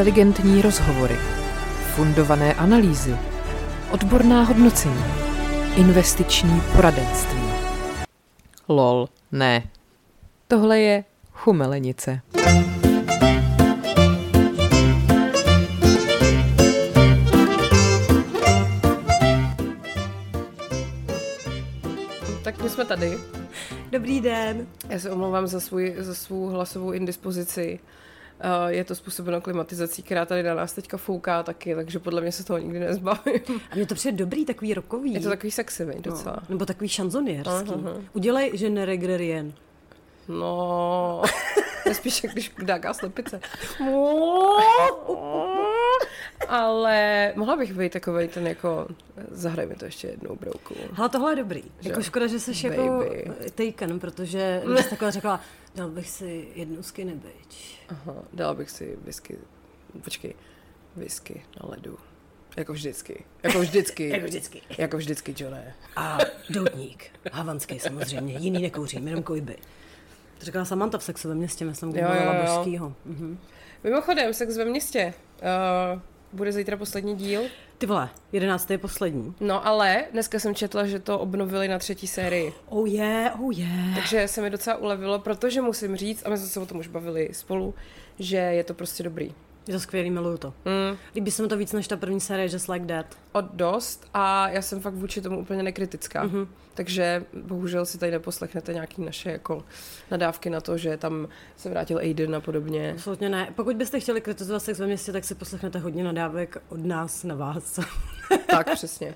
inteligentní rozhovory, fundované analýzy, odborná hodnocení, investiční poradenství. Lol, ne. Tohle je chumelenice. Tak my jsme tady. Dobrý den. Já se omlouvám za, svůj, za svou hlasovou indispozici. Uh, je to způsobeno klimatizací, která tady na nás teďka fouká taky, takže podle mě se toho nikdy nezbavím. A mě to přijde dobrý, takový rokový. Je to takový sexy, docela. No, nebo takový šanzonierský. Aha. Udělej, že neregredien. No, to je spíš jak když dá slepice. Ale mohla bych být takovej ten jako, zahraj mi to ještě jednou brouku. Hele, tohle je dobrý. Že? Jako škoda, že jsi jako Baby. taken, protože jsi takhle řekla, dal bych si jednu skinny bitch. Aha, dala bych si whisky, počkej, whisky na ledu. Jako vždycky. Jako vždycky. Jako vždycky. Jako vždycky, Johne. A doutník. Havanský samozřejmě. Jiný nekouřím, jenom kojby. To řekla Samantha v sexovém městě, myslím, jo. božskýho. Mhm. Mimochodem, sex ve městě. Uh, bude zítra poslední díl. Ty vole, jedenáctý je poslední. No ale dneska jsem četla, že to obnovili na třetí sérii. Oh yeah, oh yeah. Takže se mi docela ulevilo, protože musím říct, a my jsme se o tom už bavili spolu, že je to prostě dobrý. Je to skvělý, miluju to. Mm, Líbí se mi to víc než ta první série Just Like That. od dost a já jsem fakt vůči tomu úplně nekritická. Mhm. Mm-hmm. Takže bohužel si tady neposlechnete nějaký naše jako nadávky na to, že tam se vrátil Aiden a podobně. Absolutně ne. Pokud byste chtěli kritizovat sex ve městě, tak si poslechnete hodně nadávek od nás na vás. tak, přesně. Uh,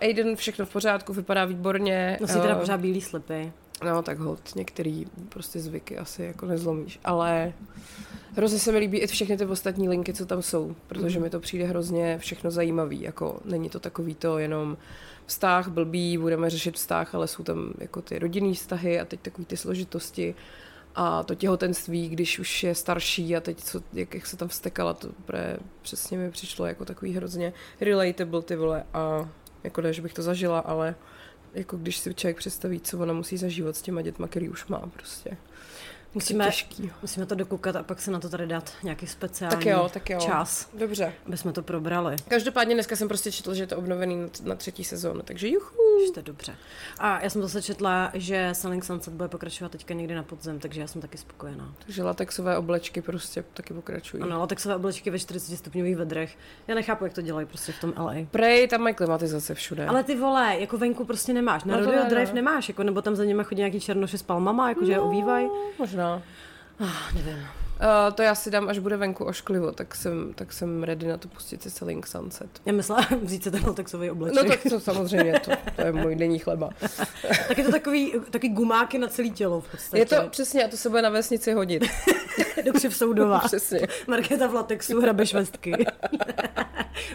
Aiden, všechno v pořádku, vypadá výborně. Nosí teda Eh, pořád bílý slipy. No, tak hod, některý prostě zvyky asi jako nezlomíš, ale hrozně se mi líbí i všechny ty ostatní linky, co tam jsou, protože mi to přijde hrozně všechno zajímavý, jako není to takový to jenom vztah blbý, budeme řešit vztah, ale jsou tam jako ty rodinný vztahy a teď takový ty složitosti a to těhotenství, když už je starší a teď co, jak, jak se tam vstekala, to pre, přesně mi přišlo jako takový hrozně relatable ty vole a jako ne, že bych to zažila, ale jako když si člověk představí, co ona musí zažívat s těma dětma, který už má prostě. Musíme, musíme to dokoukat a pak se na to tady dát nějaký speciální Tak jo, tak jo. čas, Dobře. aby jsme to probrali. Každopádně dneska jsem prostě četl, že je to obnovený na, třetí sezónu, takže juchu. Je dobře. A já jsem zase četla, že Selling Sunset bude pokračovat teďka někdy na podzem, takže já jsem taky spokojená. Takže latexové oblečky prostě taky pokračují. Ano, latexové oblečky ve 40 stupňových vedrech. Já nechápu, jak to dělají prostě v tom LA. Prej, tam mají klimatizace všude. Ale ty vole, jako venku prostě nemáš. Na No Rodeo Drive no. nemáš, jako, nebo tam za nimi chodí nějaký černoši s palmama, jakože je ovývaj. Možná. Ah, nevím. Uh, to já si dám, až bude venku ošklivo, tak jsem, tak jsem ready na to pustit si Selling Sunset. Já myslela vzít se ten latexový obleček. No tak to samozřejmě, to, to je můj denní chleba. tak je to takový, takový gumáky na celé tělo v podstatě. Je to přesně, a to se bude na vesnici hodit. do Křivsoudova. Přesně. Markéta v latexu hrabe švestky.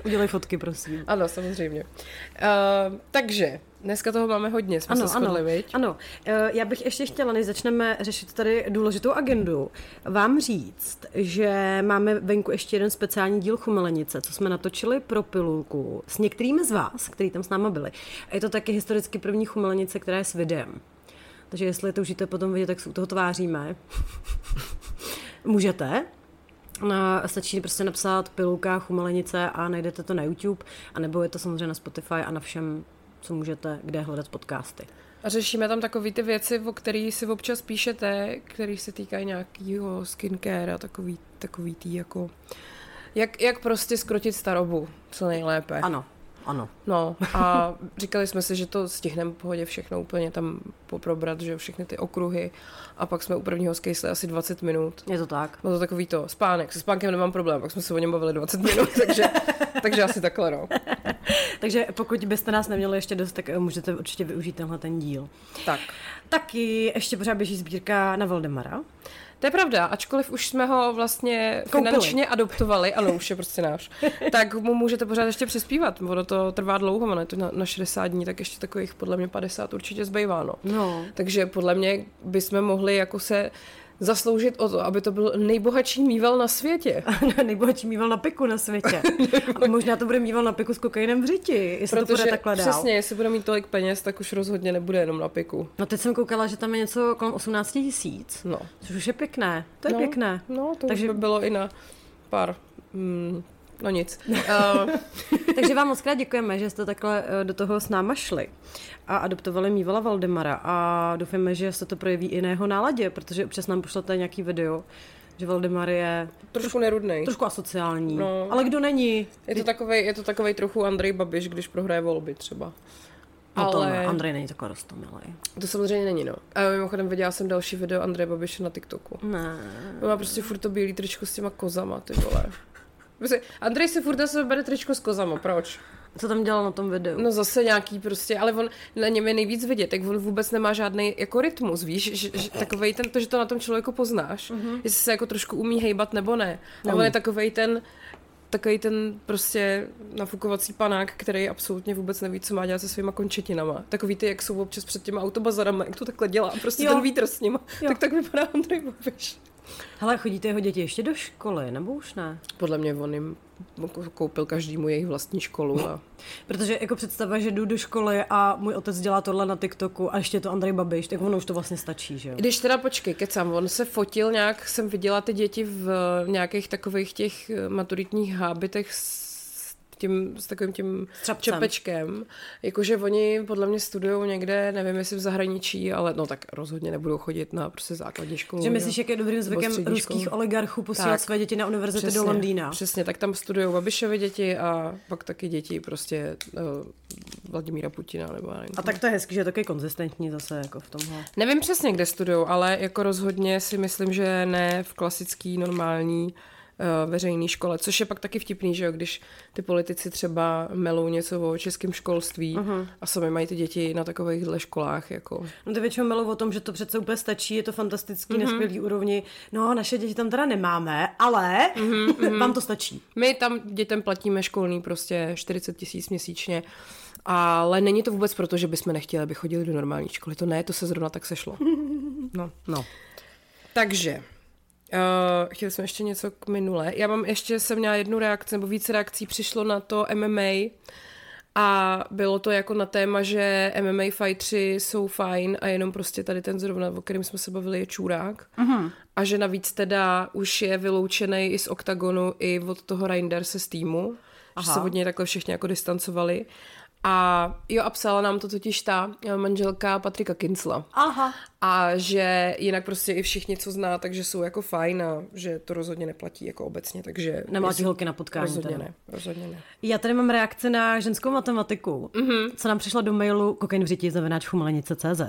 Udělej fotky, prosím. Ano, samozřejmě. Uh, takže, dneska toho máme hodně, jsme Ano, se ano, shodli, viď? ano. Eh, Já bych ještě chtěla, než začneme řešit tady důležitou agendu, vám říct, že máme venku ještě jeden speciální díl Chumelenice, co jsme natočili pro pilulku s některými z vás, kteří tam s náma byli. A je to taky historicky první Chumelenice, která je s videem. Takže jestli to užijete potom vidět, tak se u toho tváříme. Můžete. Na, stačí prostě napsat pilulka chumelenice a najdete to na YouTube, anebo je to samozřejmě na Spotify a na všem, co můžete, kde hledat podcasty. A řešíme tam takové ty věci, o kterých si občas píšete, které se týkají nějakého skincare a takový, takový tý jako... Jak, jak prostě skrotit starobu co nejlépe. Ano, ano. No a říkali jsme si, že to stihneme v pohodě všechno úplně tam poprobrat, že všechny ty okruhy a pak jsme u prvního skejsli asi 20 minut. Je to tak. Bylo to takový to, spánek, se spánkem nemám problém, pak jsme se o něm bavili 20 minut, takže, takže asi takhle no. Takže pokud byste nás neměli ještě dost, tak eh, můžete určitě využít tenhle ten díl. Tak. Taky ještě pořád běží sbírka na Valdemara. To je pravda, ačkoliv už jsme ho vlastně Koupili. finančně adoptovali, ano, už je prostě náš, tak mu můžete pořád ještě přispívat. Ono to trvá dlouho, ono je to na, na 60 dní, tak ještě takových podle mě 50 určitě zbývá, no. No. Takže podle mě bychom mohli jako se zasloužit o to, aby to byl nejbohatší mýval na světě. Nejbohatší mýval na piku na světě. A možná to bude mýval na piku s kokainem v řiti, jestli to bude takhle dál. přesně, jestli bude mít tolik peněz, tak už rozhodně nebude jenom na piku. No teď jsem koukala, že tam je něco kolem 18 tisíc, No. což už je pěkné. To je no, pěkné. No, to Takže... By bylo i na pár Hmm, no nic. Uh, Takže vám moc krát děkujeme, že jste takhle eh, do toho s náma šli a adoptovali Mívala Valdemara a doufáme, že se to projeví i na jeho náladě, protože občas nám pošlete nějaký video, že Valdemar je trošku nerudnej. trošku asociální. No. Ale kdo není? Je to takovej, je to takovej trochu Andrej Babiš, když prohraje volby třeba. No to Ale- ne, Andrej není takový rostomilý. To samozřejmě není, no. A mimochodem viděla jsem další video Andreje Babiše na TikToku. Ne. On má prostě furt to bílý tričko s těma kozama, ty vole. Prostě, Andrej si furt na sebe bere tričko s kozama, proč? Co tam dělal na tom videu? No zase nějaký prostě, ale on na něm je nejvíc vidět, tak on vůbec nemá žádný jako rytmus, víš, že, že takovej ten, to, že to na tom člověku poznáš, mm-hmm. jestli se jako trošku umí hejbat nebo ne. A on Neumí. je takovej ten, takový ten prostě nafukovací panák, který absolutně vůbec neví, co má dělat se svýma končetinama. Takový ty, jak jsou občas před těma autobazarama, jak to takhle dělá, prostě Jo. ten vítr s ním. Tak tak vypadá Andrej Babiš. Hele, chodíte jeho děti ještě do školy, nebo už ne? Podle mě on jim koupil každému jejich vlastní školu a Protože jako představa, že jdu do školy a můj otec dělá tohle na TikToku a ještě je to Andrej Babiš, tak ono už to vlastně stačí, že jo? Když teda počkej, kecám, on se fotil nějak, jsem viděla ty děti v nějakých takových těch eh, maturitních hábitech s tím, s takovým tím Třapcem. čepečkem. Jakože oni podle mě studují někde, nevím jestli v zahraničí, ale no tak rozhodně nebudou chodit na prostě základní školu. Že myslíš, jak je dobrým zvykem ruských oligarchů posílat své děti na univerzity do Londýna? Přesně, tak tam studují Babišovy děti a pak taky děti prostě uh, Vladimíra Putina nebo nevím. A tak to je hezky, že je taky konzistentní zase jako v tomhle. Nevím přesně, kde studují, ale jako rozhodně si myslím, že ne v klasický, normální veřejné škole, což je pak taky vtipný, že jo, když ty politici třeba melou něco o českém školství uh-huh. a sami mají ty děti na takovýchhle školách, jako. No to většinou mluví o tom, že to přece úplně stačí, je to fantastický, mm-hmm. na skvělý úrovni. No, naše děti tam teda nemáme, ale mm-hmm. vám to stačí. My tam dětem platíme školný prostě 40 tisíc měsíčně, ale není to vůbec proto, že bychom nechtěli, aby chodili do normální školy. To ne, to se zrovna tak sešlo. No. No. Takže, uh, chtěli jsme ještě něco k minule. Já mám ještě, jsem měla jednu reakci, nebo více reakcí přišlo na to MMA a bylo to jako na téma, že MMA fightři jsou fajn a jenom prostě tady ten zrovna, o kterém jsme se bavili, je čurák. Uh-huh. A že navíc teda už je vyloučený i z oktagonu, i od toho Reinderse z týmu. Aha. Že se od něj takhle všichni jako distancovali. A jo, a psala nám to totiž ta eh, manželka Patrika Kincla. Aha. A že jinak prostě i všichni, co zná, takže jsou jako fajn a že to rozhodně neplatí jako obecně, takže... Nemlátí holky na potkání. Rozhodně teda. ne, rozhodně ne. Já tady mám reakci na ženskou matematiku, mm-hmm. co nám přišla do mailu kokainvřití zavináč chumelenice.cz.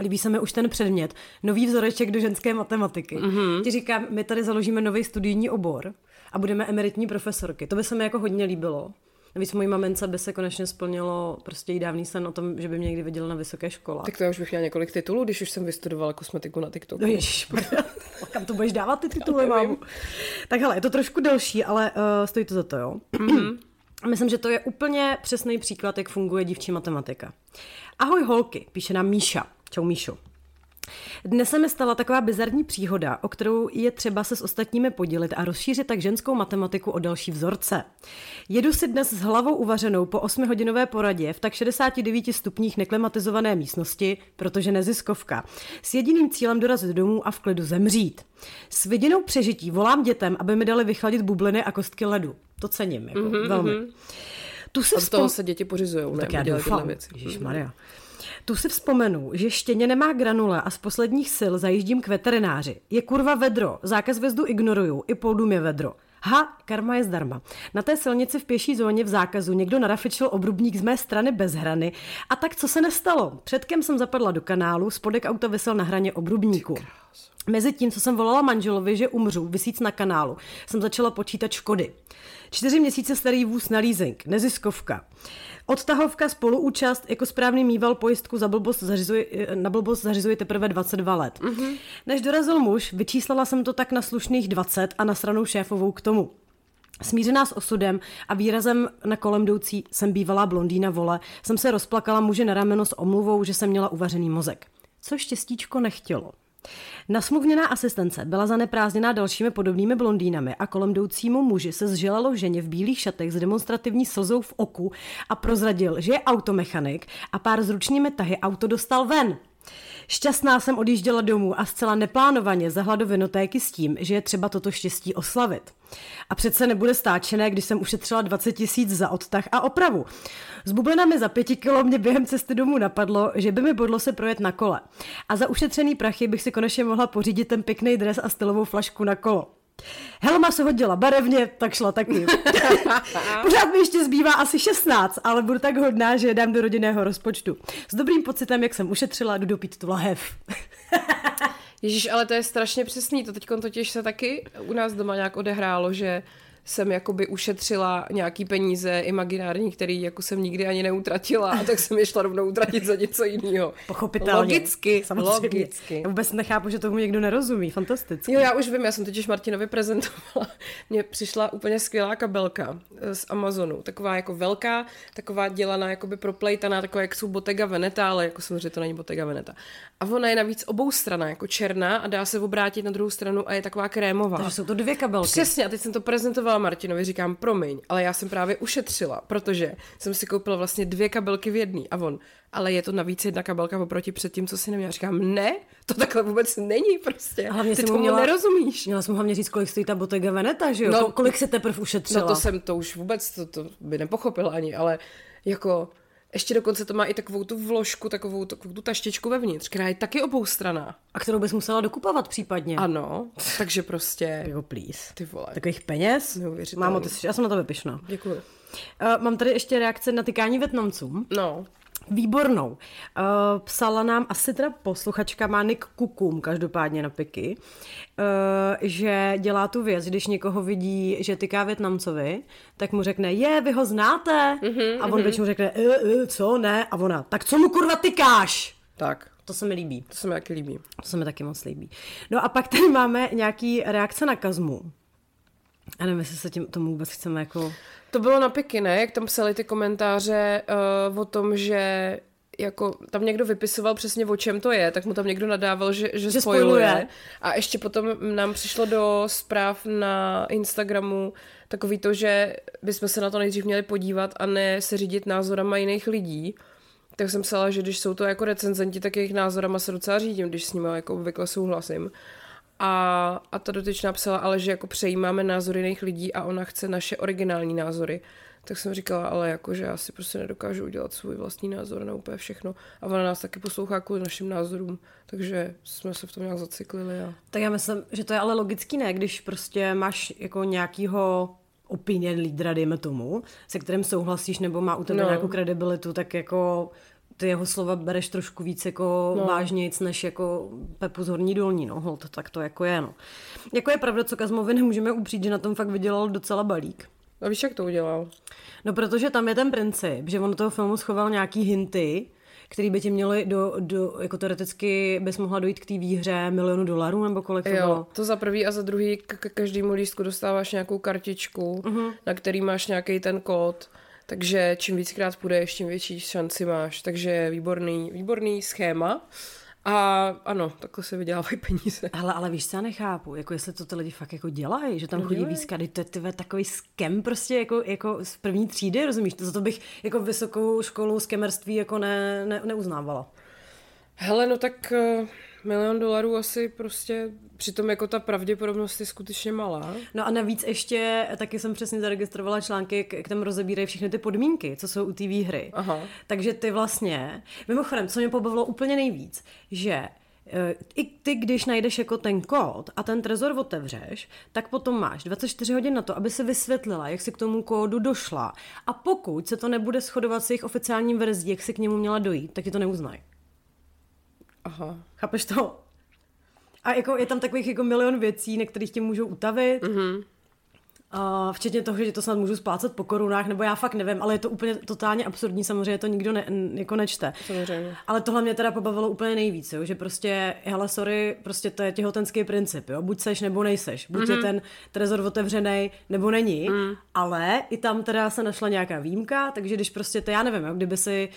Líbí se mi už ten předmět, nový vzoreček do ženské matematiky. Mm-hmm. Ti říkám, my tady založíme nový studijní obor a budeme emeritní profesorky. To by se mi jako hodně líbilo. Navíc mojí mamence by se konečně splnilo prostě jí dávný sen o tom, že by mě někdy viděla na vysoké škole. Tak to já už bych měla několik titulů, když už jsem vystudovala kosmetiku na TikToku. No ježiš, kam to budeš dávat ty tituly, mám? Tak hele, je to trošku delší, ale uh, stojí to za to, jo? Myslím, že to je úplně přesný příklad, jak funguje dívčí matematika. Ahoj holky, píše nám Míša. Čau Míšo. Dnes se mi stala taková bizarní příhoda, o kterou je třeba se s ostatními podělit a rozšířit tak ženskou matematiku o další vzorce. Jedu si dnes s hlavou uvařenou po 8-hodinové poradě v tak 69 stupních neklimatizované místnosti, protože neziskovka, s jediným cílem dorazit domů a v klidu zemřít. S vidinou přežití volám dětem, aby mi dali vychladit bubliny a kostky ledu. To cením, jako, mm-hmm, velmi. Tu si A z toho vzpom- se děti pořizují, ne? tak já doufám. věci. Ježišmarja. Tu si vzpomenu, že štěně nemá granule a z posledních sil zajíždím k veterináři. Je kurva vedro, zákaz vjezdu ignoruju, i poldům je vedro. Ha, karma je zdarma. Na té silnici v pěší zóně v zákazu někdo narafičil obrubník z mé strany bez hrany. A tak co se nestalo? Předkem jsem zapadla do kanálu, spodek auta vysel na hraně obrubníku. Mezi tím, co jsem volala manželovi, že umřu, vysíc na kanálu, jsem začala počítat škody. Čtyři měsíce starý vůz na leasing, neziskovka. Odtahovka spoluúčast, jako správný mýval pojistku za blbost zařizuje, na blbost zařizuje teprve 22 let. Mm-hmm. Než dorazil muž, vyčíslala jsem to tak na slušných 20 a na stranou šéfovou k tomu. Smířená s osudem a výrazem na kolem jdoucí jsem bývalá blondýna vole, jsem se rozplakala muže na rameno s omluvou, že jsem měla uvařený mozek. Co štěstíčko nechtělo. Nasmluvněná asistence byla zaneprázdněná dalšími podobnými blondýnami a kolem jdoucímu muži se zželalo ženě v bílých šatech s demonstrativní slzou v oku a prozradil, že je automechanik a pár s ručními tahy auto dostal ven. Šťastná jsem odjížděla domů a zcela neplánovaně zahla do vinotéky s tím, že je třeba toto štěstí oslavit. A přece nebude stáčené, když jsem ušetřila 20 tisíc za odtah a opravu. S bublinami za pěti kilo mě během cesty domů napadlo, že by mi bodlo se projet na kole. A za ušetřený prachy bych si konečně mohla pořídit ten pěkný dres a stylovou flašku na kolo. Helma se hodila barevně, tak šla taky. Pořád mi ještě zbývá asi 16, ale budu tak hodná, že je dám do rodinného rozpočtu. S dobrým pocitem, jak jsem ušetřila, jdu dopít tu lahev. Ježíš, ale to je strašně přesný. To teď totiž se taky u nás doma nějak odehrálo, že jsem jakoby ušetřila nějaký peníze imaginární, který jako jsem nikdy ani neutratila a tak jsem je šla rovnou utratit za něco jiného. Pochopitelně. Logicky, Samozřejmě. logicky. Já vůbec nechápu, že tomu někdo nerozumí. Fantasticky. Jo, já už vím, já jsem totiž Martinovi prezentovala. Mně přišla úplně skvělá kabelka eh, z Amazonu. Taková jako velká, taková dělaná, jakoby proplejtaná, taková, jak jsou Bottega Veneta, ale jako samozřejmě to není Bottega Veneta. A ona je navíc obou strana, jako černá a dá se obrátit na druhou stranu a je taková krémová. Takže jsou to dvě kabelky. Přesně, a teď jsem to prezentovala Martinovi, říkám, promiň, ale já jsem právě ušetřila, protože jsem si koupila vlastně dvě kabelky v jedné a on, ale je to navíc jedna kabelka oproti před tím, co si neměla. Říkám, ne, to takhle vůbec není prostě. A hlavně Ty tomu měla- nerozumíš. Měla jsem hlavně říct, kolik stojí ta Bottega Veneta, že jo? No, kolik se teprve ušetřila? No to jsem, to už vůbec, to, to by nepochopila ani, ale jako ještě dokonce to má i takovou tu vložku, takovou, takovou tu taštičku vevnitř, která je taky oboustraná. A kterou bys musela dokupovat případně. Ano, takže prostě, Jako please. ty vole. Takových peněz? Neuvěřitelný. Mámo, ty jsi, já jsem na to vypišná. Děkuji. Uh, mám tady ještě reakce na tykání Větnamcům. No, Výbornou. Uh, psala nám asi teda posluchačka, má Nick Kukum, každopádně na piky, uh, že dělá tu věc, když někoho vidí, že tyká Větnamcovi, tak mu řekne, je, vy ho znáte? Mm-hmm, a on mm-hmm. většinou řekne, e, e, co, ne? A ona, tak co mu kurva tykáš? tak, To se mi líbí. to se mi taky líbí. To se mi taky moc líbí. No a pak tady máme nějaký reakce na Kazmu. A nevím, jestli se tím, tomu vůbec chceme jako... To bylo na piky, ne? Jak tam psali ty komentáře uh, o tom, že jako tam někdo vypisoval přesně o čem to je, tak mu tam někdo nadával, že, že, Že spoiluje. spojuje. A ještě potom nám přišlo do zpráv na Instagramu takový to, že bychom se na to nejdřív měli podívat a ne se řídit názorama jiných lidí. Tak jsem psala, že když jsou to jako recenzenti, tak jejich názorama se docela řídím, když s nimi jako obvykle souhlasím. A, a ta dotyčná psala, ale že jako přejímáme názory jiných lidí a ona chce naše originální názory. Tak jsem říkala, ale jako, že já si prostě nedokážu udělat svůj vlastní názor na úplně všechno. A ona nás taky poslouchá kvůli našim názorům, takže jsme se v tom nějak zaciklili. A... Tak já myslím, že to je ale logický, ne? Když prostě máš jako nějakýho opinion lídra, dejme tomu, se kterým souhlasíš nebo má u tebe No. nějakou kredibilitu, tak jako ty jeho slova bereš trošku víc jako No. vážnějc, než jako Pepu z Horní dolní, no, hold, tak to jako je, no. Jako je pravda, co Kazmovi nemůžeme upřít, že na tom fakt vydělal docela balík. a víš, jak to udělal? No, protože tam je ten princip, že on do toho filmu schoval nějaký hinty, který by ti měly do, do, jako teoreticky bys mohla dojít k té výhře milionu dolarů, nebo kolik to Jo, bylo. to za prvý a za druhý k, k každému lístku dostáváš nějakou kartičku, uh-huh. na který máš nějaký ten kód, takže čím víckrát půjdeš, tím větší šanci máš. Takže výborný, výborný schéma. A ano, takhle se vydělávají peníze. Hele, ale víš, co já nechápu, jako jestli to ty lidi fakt jako dělají, že tam No chodí výzka, to je tyve, takový skem prostě jako, jako z první třídy, rozumíš? To za to bych jako vysokou školu skemerství jako ne, ne, neuznávala. Hele, no tak uh, milion dolarů asi prostě, přitom jako ta pravděpodobnost je skutečně malá. No a navíc ještě, taky jsem přesně zaregistrovala články, k- tam rozebírají všechny ty podmínky, co jsou u té výhry. Aha. Takže ty vlastně, mimochodem, co mě pobavilo úplně nejvíc, že eh, i ty, když najdeš jako ten kód a ten trezor otevřeš, tak potom máš 24 hodin na to, aby se vysvětlila, jak si k tomu kódu došla. A pokud se to nebude shodovat s jejich oficiálním verzí, jak si k němu měla dojít, tak ti to neuznají. Aha. Chápeš to? A jako je tam takových jako milion věcí, na kterých tě můžou utavit. Mm-hmm. A včetně toho, že to snad můžu splácet po korunách, nebo já fakt nevím, ale je to úplně totálně absurdní, samozřejmě to nikdo ne, jako nečte. Samozřejmě. Ale tohle mě teda pobavilo úplně nejvíc, jo, že prostě, hele, sorry, prostě to je těhotenský princip, jo, buď seš nebo nejseš, buď mm-hmm. je ten trezor otevřený nebo není, mm. ale i tam teda se našla nějaká výjimka, takže když prostě to, já nevím, jo, kdyby si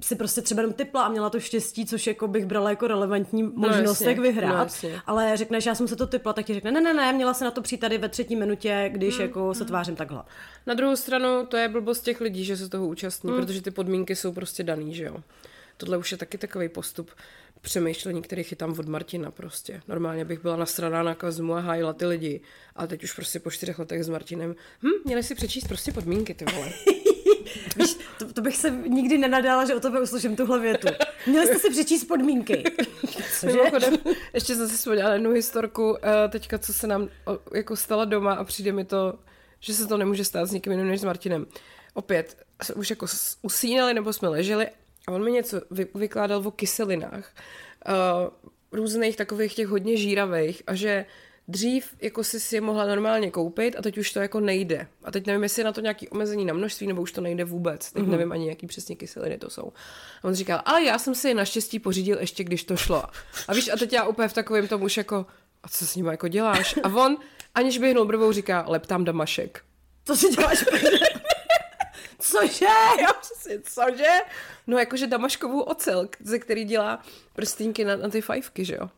si prostě třeba jenom typla a měla to štěstí, což jako bych brala jako relevantní možnost, jasně, jak vyhrát. no jasně. ale řekneš, já jsem se to typla, tak ti řekne, ne, ne, ne, měla se na to přijít tady ve třetí minutě, když Hmm, jako se tvářím takhle. Na druhou stranu, to je blbost těch lidí, že se toho účastní, mm. protože ty podmínky jsou prostě daný, že jo. tohle už je taky takový postup přemýšlení, který chytám od Martina prostě. Normálně bych byla nasraná na Kazmu a hájila ty lidi, a teď už prostě po čtyřech letech s Martinem, hm, měli si přečíst prostě podmínky, ty vole. Víš, to, to, bych se nikdy nenadala, že o tebe uslyším tuhle větu. Měli jste si přečíst podmínky. Cože? Ještě jsem si vzpomněla jednu historku, eh, teďka, co se nám jako stala doma a přijde mi to, že se to nemůže stát s nikým jiným než s Martinem. Opět, už jako usínali nebo jsme leželi a on mi něco vy, vykládal o kyselinách, uh, různých takových těch hodně žíravých a že dřív jako si si je mohla normálně koupit a teď už to jako nejde. A teď nevím, jestli je na to nějaký omezení na množství, nebo už to nejde vůbec. Teď mm-hmm. nevím ani, jaký přesně kyseliny to jsou. A on říkal, ale já jsem si je naštěstí pořídil ještě, když to šlo. A víš, a teď já úplně v takovém tom už jako, a co s ním jako děláš? A on, aniž by hnul brvou, říká, leptám damašek. Co si děláš? Cože? Já přesně, cože? No jakože damaškovou ocel, ze který dělá prstínky na, na ty fajfky, že jo?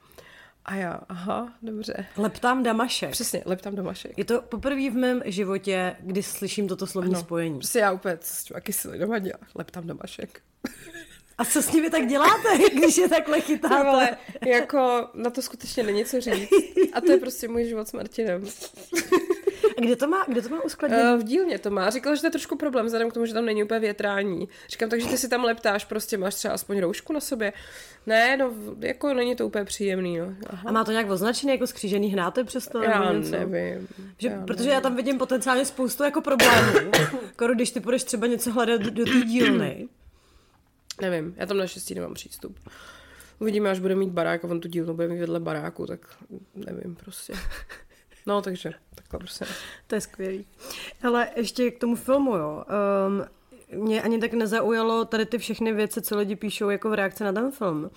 A já, aha, dobře. Leptám damašek. Přesně, leptám damašek. Je to poprvé v mém životě, kdy slyším toto slovní ano, spojení. Prostě já úplně, s těma kyselý doma dělá? Leptám damašek. A co s nimi tak děláte, když je takhle chytáte? No, ale jako na to skutečně není co říct. A to je prostě můj život s Martinem. Kde to má, kde to má uskladněné? Uh, v dílně to má. Říkala, že to je trošku problém, vzhledem k tomu, že tam není úplně větrání. Říkám, takže ty si tam leptáš, prostě máš třeba aspoň roušku na sobě. Ne, no, jako není to úplně příjemný, no. Aha. A má to nějak označený jako skřížený hnáte přesto? Já něco? nevím. Že, já protože nevím. já tam vidím potenciálně spoustu jako problémů. Koro, když ty půjdeš třeba něco hledat do té dílny. Nevím, já tam naštěstí nemám přístup. Uvidíme, až bude mít barák a on tu dílnu bude mít vedle baráku, tak nevím prostě. No, takže takhle prostě. To je skvělý. Ale ještě k tomu filmu, jo. Um, mě ani tak nezaujalo tady ty všechny věci, co lidi píšou jako v reakci na ten film.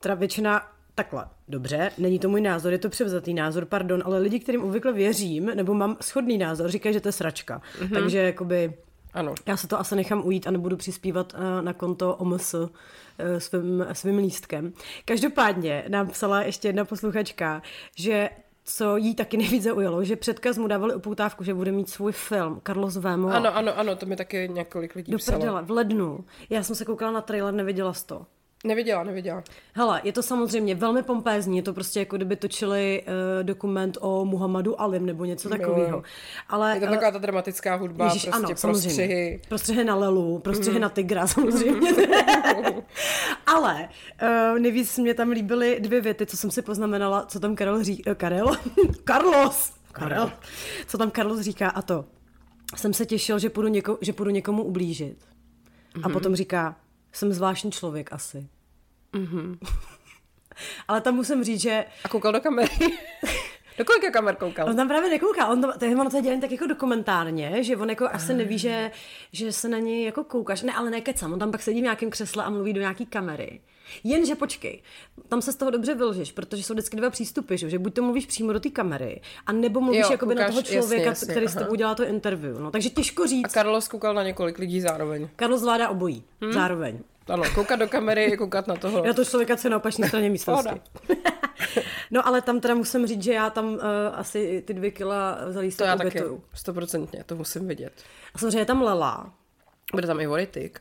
Teda většina Takhle, dobře, není to můj názor, je to převzatý názor, pardon, ale lidi, kterým obvykle věřím, nebo mám schodný názor, říkají, že to je sračka. Mm-hmm. Takže jakoby ano. Já se to asi nechám ujít a nebudu přispívat eh, na konto OMS eh, svým, svým lístkem. Každopádně nám psala ještě jedna posluchačka, že co jí taky nejvíc zaujalo, že předkaz mu dávali upoutávku, že bude mít svůj film Carlos Vémo. Ano, ano, ano, to mi taky několik lidí Do psalo. V lednu. Já jsem se koukala na trailer, neviděla jsi to. Neviděla, neviděla. Hele, je to samozřejmě velmi pompézní, je to prostě jako kdyby točili uh, dokument o Muhammadu Alim nebo něco no. takového. Ale, je to taková ta dramatická hudba, Ježiš, prostě ano, prostřihy. Prostřihy na lelu, prostřihy mm. na tygra samozřejmě. Ale uh, nejvíc mě tam líbily dvě věty, co jsem si poznamenala, co tam Karel říká. Uh, Karel? Carlos! Karel. Co tam Carlos říká a to. Jsem se těšil, že půjdu, něko, že půjdu někomu ublížit. Mm-hmm. A mhm. potom říká, jsem zvláštní člověk asi. Mm-hmm. Ale tam musím říct, že... A koukal do kamery. Do kolika kamer koukal? On tam právě nekouká, on to, ono to dělá tak jako dokumentárně, že on jako asi neví, že, že se na něj jako koukáš. Ne, ale nekecám, on tam pak sedí v nějakém křesle a mluví do nějaký kamery. Jenže počkej, tam se z toho dobře vylžeš, protože jsou vždycky dva přístupy, že, že buď to mluvíš přímo do té kamery, a nebo mluvíš jo, jakoby koukáš, na toho člověka, jasně, jasně, který s tebou dělá to interview. No, takže těžko říct. A Carlos koukal na několik lidí zároveň. Carlos zvládá obojí, hmm? zároveň. Ano, koukat do kamery, koukat na toho. Na to člověka, co je na opačné straně místnosti. no ale tam teda musím říct, že já tam uh, asi ty dvě kila za lístek To já taky, stoprocentně, to musím vidět. A samozřejmě je tam Lela. Bude tam i Voritik.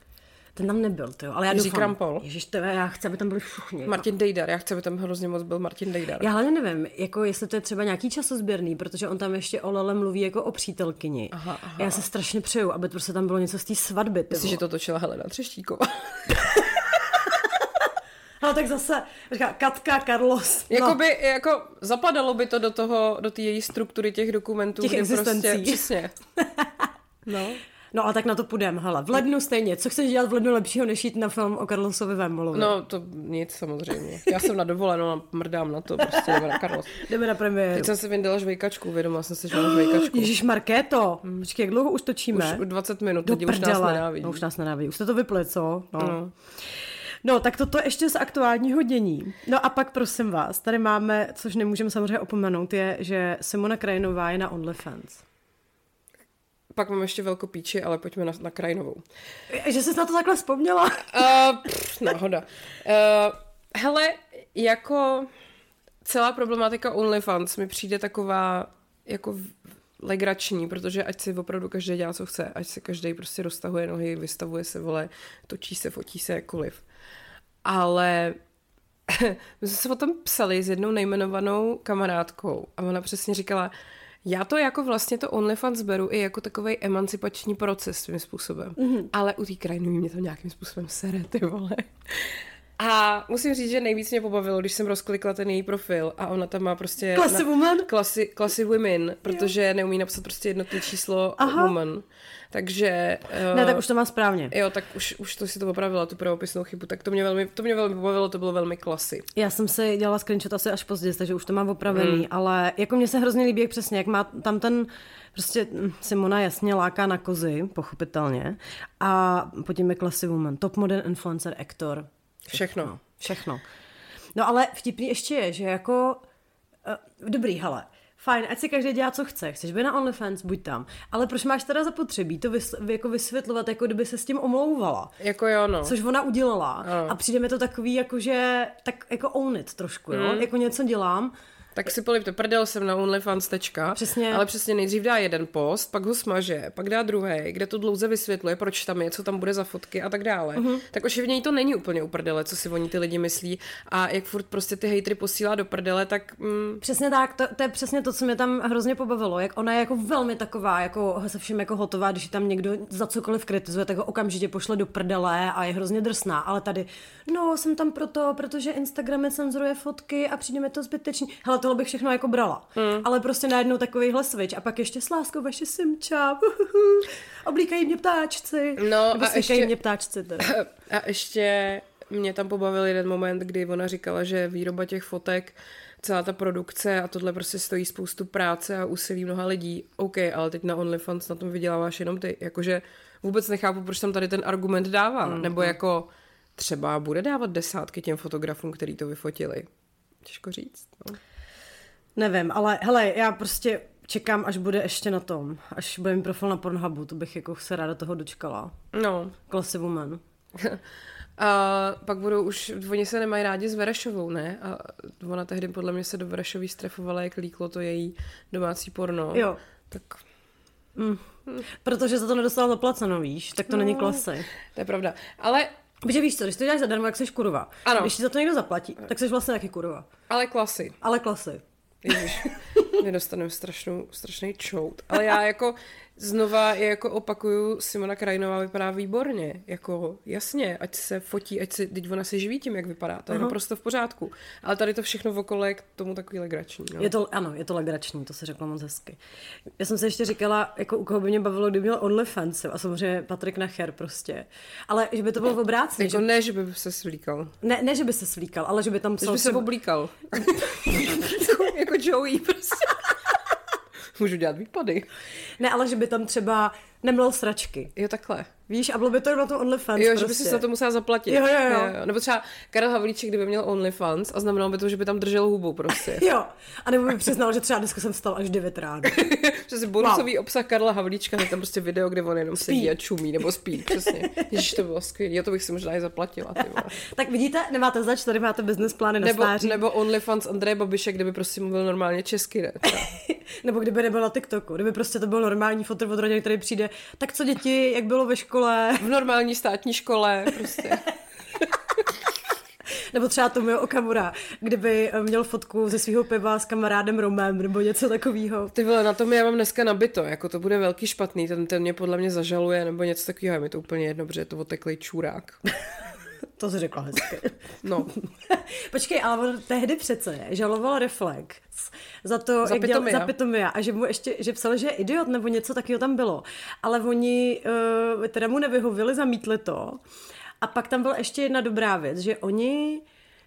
Ten tam nebyl, to jo. Ale já Jiří doufám, Krampol. Ježiš, to já chci, aby tam byli všichni. Martin Dejdar, já chci, aby tam hrozně moc byl Martin Dejdar. Já hlavně nevím, jako jestli to je třeba nějaký časozběrný, protože on tam ještě o Lele mluví jako o přítelkyni. Aha, aha. Já se strašně přeju, aby prostě tam bylo něco z té svatby. Myslíš, že to točila Helena Třeštíková? Ale tak zase, říká, Katka, Carlos. No. Jakoby, jako zapadalo by to do toho, do té její struktury těch dokumentů. Těch existencí. Prostě, přesně. No. No a tak na to půjdeme. Hele, v lednu stejně. Co chceš dělat v lednu lepšího, než jít na film o Carlosovi Vémolovi? No, to nic samozřejmě. Já jsem na dovolenou a mrdám na to. Prostě jdeme na Carlos. jdeme na premiéru. Teď jsem si vyndala žvejkačku, vědomila jsem si, že mám žvejkačku. Ježíš Markéto. Hmm. Počkej, jak dlouho už točíme? Už 20 minut, teď už nás nenávidí. No, už nás nenávidí. Už jste to vypli, co? No. no. No, tak toto ještě z aktuálního dění. No a pak prosím vás, tady máme, což nemůžeme samozřejmě opomenout, je, že Simona Krajinová je na OnlyFans. Pak mám ještě velkou píči, ale pojďme na, na Krajinovou. Že jsi na to takhle vzpomněla? Uh, pff, náhoda. Uh, hele, jako celá problematika OnlyFans mi přijde taková jako legrační, protože ať si opravdu každý dělá, co chce, ať se každý prostě roztahuje nohy, vystavuje se, vole, točí se, fotí se, jakkoliv Ale my jsme se o tom psali s jednou nejmenovanou kamarádkou a ona přesně říkala, já to jako vlastně to OnlyFans beru i jako takový emancipační proces svým způsobem. Mm-hmm. Ale u té krajiny mě to nějakým způsobem sere, ty vole. A musím říct, že nejvíc mě pobavilo, když jsem rozklikla ten její profil a ona tam má prostě... Klasy woman? Klasy, klasy women, protože jo. neumí napsat prostě jednotné číslo Aha. woman. Takže... Uh, ne, tak už to má správně. Jo, tak už, už to si to opravila, tu pravopisnou chybu. Tak to mě velmi, to mě velmi pobavilo, to bylo velmi klasy. Já jsem si dělala screenshot asi až později, takže už to mám opravený, mm. ale jako mně se hrozně líbí, jak přesně, jak má tam ten Prostě Simona jasně láká na kozy, pochopitelně. A potom je klasy woman, top modern influencer, actor. Všechno. Všechno. všechno. No ale vtipný ještě je, že jako... Uh, dobrý, hele, fajn, ať si každý dělá, co chce. Chceš být na OnlyFans, buď tam. Ale proč máš teda zapotřebí to vys- jako vysvětlovat, jako kdyby se s tím omlouvala? Jako jo, no. Což ona udělala. Ano. A přijde mi to takový, jako že, tak jako own it trošku, jo? Mm. Jako něco dělám, tak si polipte prdel jsem na OnlyFans. Přesně. Ale přesně nejdřív dá jeden post, pak ho smaže, pak dá druhý, kde to dlouze vysvětluje, proč tam je, co tam bude za fotky a tak dále. Uh-huh. Tak ošivnění to není úplně u prdele, co si oni ty lidi myslí. A jak furt prostě ty hejtry posílá do prdele, tak... Mm... Přesně tak, to, to, je přesně to, co mě tam hrozně pobavilo. Jak ona je jako velmi taková, jako se vším jako hotová, když tam někdo za cokoliv kritizuje, tak ho okamžitě pošle do prdele a je hrozně drsná. Ale tady, no, jsem tam proto, protože Instagram cenzuruje fotky a přijde mi to zbytečný. Hele, tohle bych všechno jako brala. Mm. Ale prostě najednou takovýhle switch a pak ještě s láskou vaše simča, oblíkají mě ptáčci. No Nebo a ještě, mě ptáčci teda. A ještě mě tam pobavil jeden moment, kdy ona říkala, že výroba těch fotek celá ta produkce a tohle prostě stojí spoustu práce a úsilí mnoha lidí. OK, ale teď na OnlyFans na tom vyděláváš jenom ty. Jakože vůbec nechápu, proč tam tady ten argument dává. Mm. Nebo jako třeba bude dávat desátky těm fotografům, který to vyfotili. Těžko říct. No. Nevím, ale hele, já prostě čekám, až bude ještě na tom, až bude mít profil na Pornhubu, to bych jako se ráda toho dočkala. No. Klasy woman. A pak budou už, oni se nemají rádi s Verešovou, ne? A ona tehdy podle mě se do Verešový strefovala, jak líklo to její domácí porno. Jo. Tak... Mm. Protože za to nedostala zaplaceno, víš, tak to no, není klasy. To je pravda. Ale Protože víš co, když to děláš zadarmo, jak jsi kurva. Ano. Když ti za to někdo zaplatí, tak jsi vlastně taky kurva. Ale klasy. Ale klasy. Ježiš, my dostaneme strašnou, strašný čout. Ale já jako znova je jako opakuju, Simona Krajinová vypadá výborně. Jako jasně, ať se fotí, ať se, teď ona se živí tím, jak vypadá. To je uh-huh. naprosto v pořádku. Ale tady to všechno okolo je k tomu takový legrační. No. Je to, ano, je to legrační, to se řekla moc hezky. Já jsem se ještě říkala, jako u koho by mě bavilo, kdyby měl OnlyFans a samozřejmě Patrik Nacher prostě. Ale že by to bylo v obráceně. Jako že... ne, že by se svlíkal. Ne, ne, že by se svlíkal, ale že by tam psal... Že by se oblíkal. jako Joey prostě. Můžu dělat výpady. Ne, ale že by tam třeba neměl sračky. Jo, takhle. Víš, a bylo by to na to OnlyFans. Jo, prostě. že by si prostě. za to musela zaplatit. Jo, jo, jo. jo, Nebo třeba Karel Havlíček, kdyby měl OnlyFans a znamenalo by to, že by tam držel hubu prostě. jo. A nebo by přiznal, že třeba dneska jsem vstal až 9 ráno. Přesně bonusový wow. obsah Karla Havlíčka, je tam prostě video, kde on jenom spí. sedí a čumí, nebo spí, přesně. Ježiš, to bylo skvělé. Jo, to bych si možná i zaplatila. Ty tak vidíte, nemáte zač, tady máte business plány na nebo, stáří. Nebo OnlyFans Andreje Babiše, kdyby prostě mluvil normálně česky, ne? nebo kdyby nebyl na TikToku, kdyby prostě to byl normální fotr od rodiny, který přijde, tak co děti, jak bylo ve škole? V normální státní škole, prostě. nebo třeba Tomio Okamura, kdyby měl fotku ze svého piva s kamarádem Romem, nebo něco takového. Ty vole, na tom já mám dneska nabito, jako to bude velký špatný, ten, ten mě podle mě zažaluje, nebo něco takového, je mi to úplně jedno, protože je to oteklý čurák. To jsi řekla hezky. No. Počkej, ale on tehdy přece žaloval Reflex za to, za jak dělal za Pitomia a že mu ještě, že psal, že je idiot nebo něco takového tam bylo. Ale oni uh, teda mu nevyhovili, zamítli to. A pak tam byla ještě jedna dobrá věc, že oni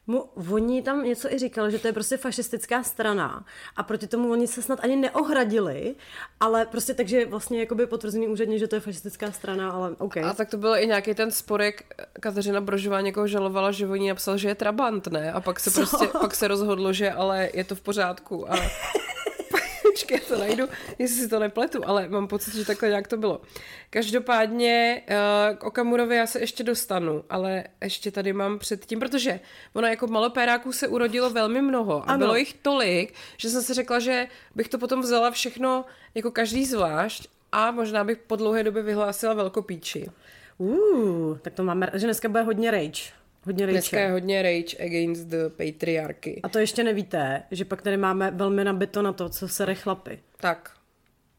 mu, oni tam něco i říkali, že to je prostě fašistická strana a proti tomu oni se snad ani neohradili, ale prostě takže vlastně jakoby potvrzený úředně, že to je fašistická strana, ale OK. A tak to byl i nějaký ten sporek, Kateřina Brožová někoho žalovala, že oni napsal, že je trabant, ne? A pak se Co? prostě, pak se rozhodlo, že ale je to v pořádku a Počkej, to najdu, jestli si to nepletu, ale mám pocit, že takhle nějak to bylo. Každopádně uh, k Okamurovi já se ještě dostanu, ale ještě tady mám předtím, protože ono jako malopéráků se urodilo velmi mnoho a ano. bylo jich tolik, že jsem si řekla, že bych to potom vzala všechno jako každý zvlášť a možná bych po dlouhé době vyhlásila velkopíči. Uh, tak to máme, že dneska bude hodně rage. Hodně Dneska je hodně rage against the patriarchy. A to ještě nevíte, že pak tady máme velmi nabito na to, co sere chlapy. Tak.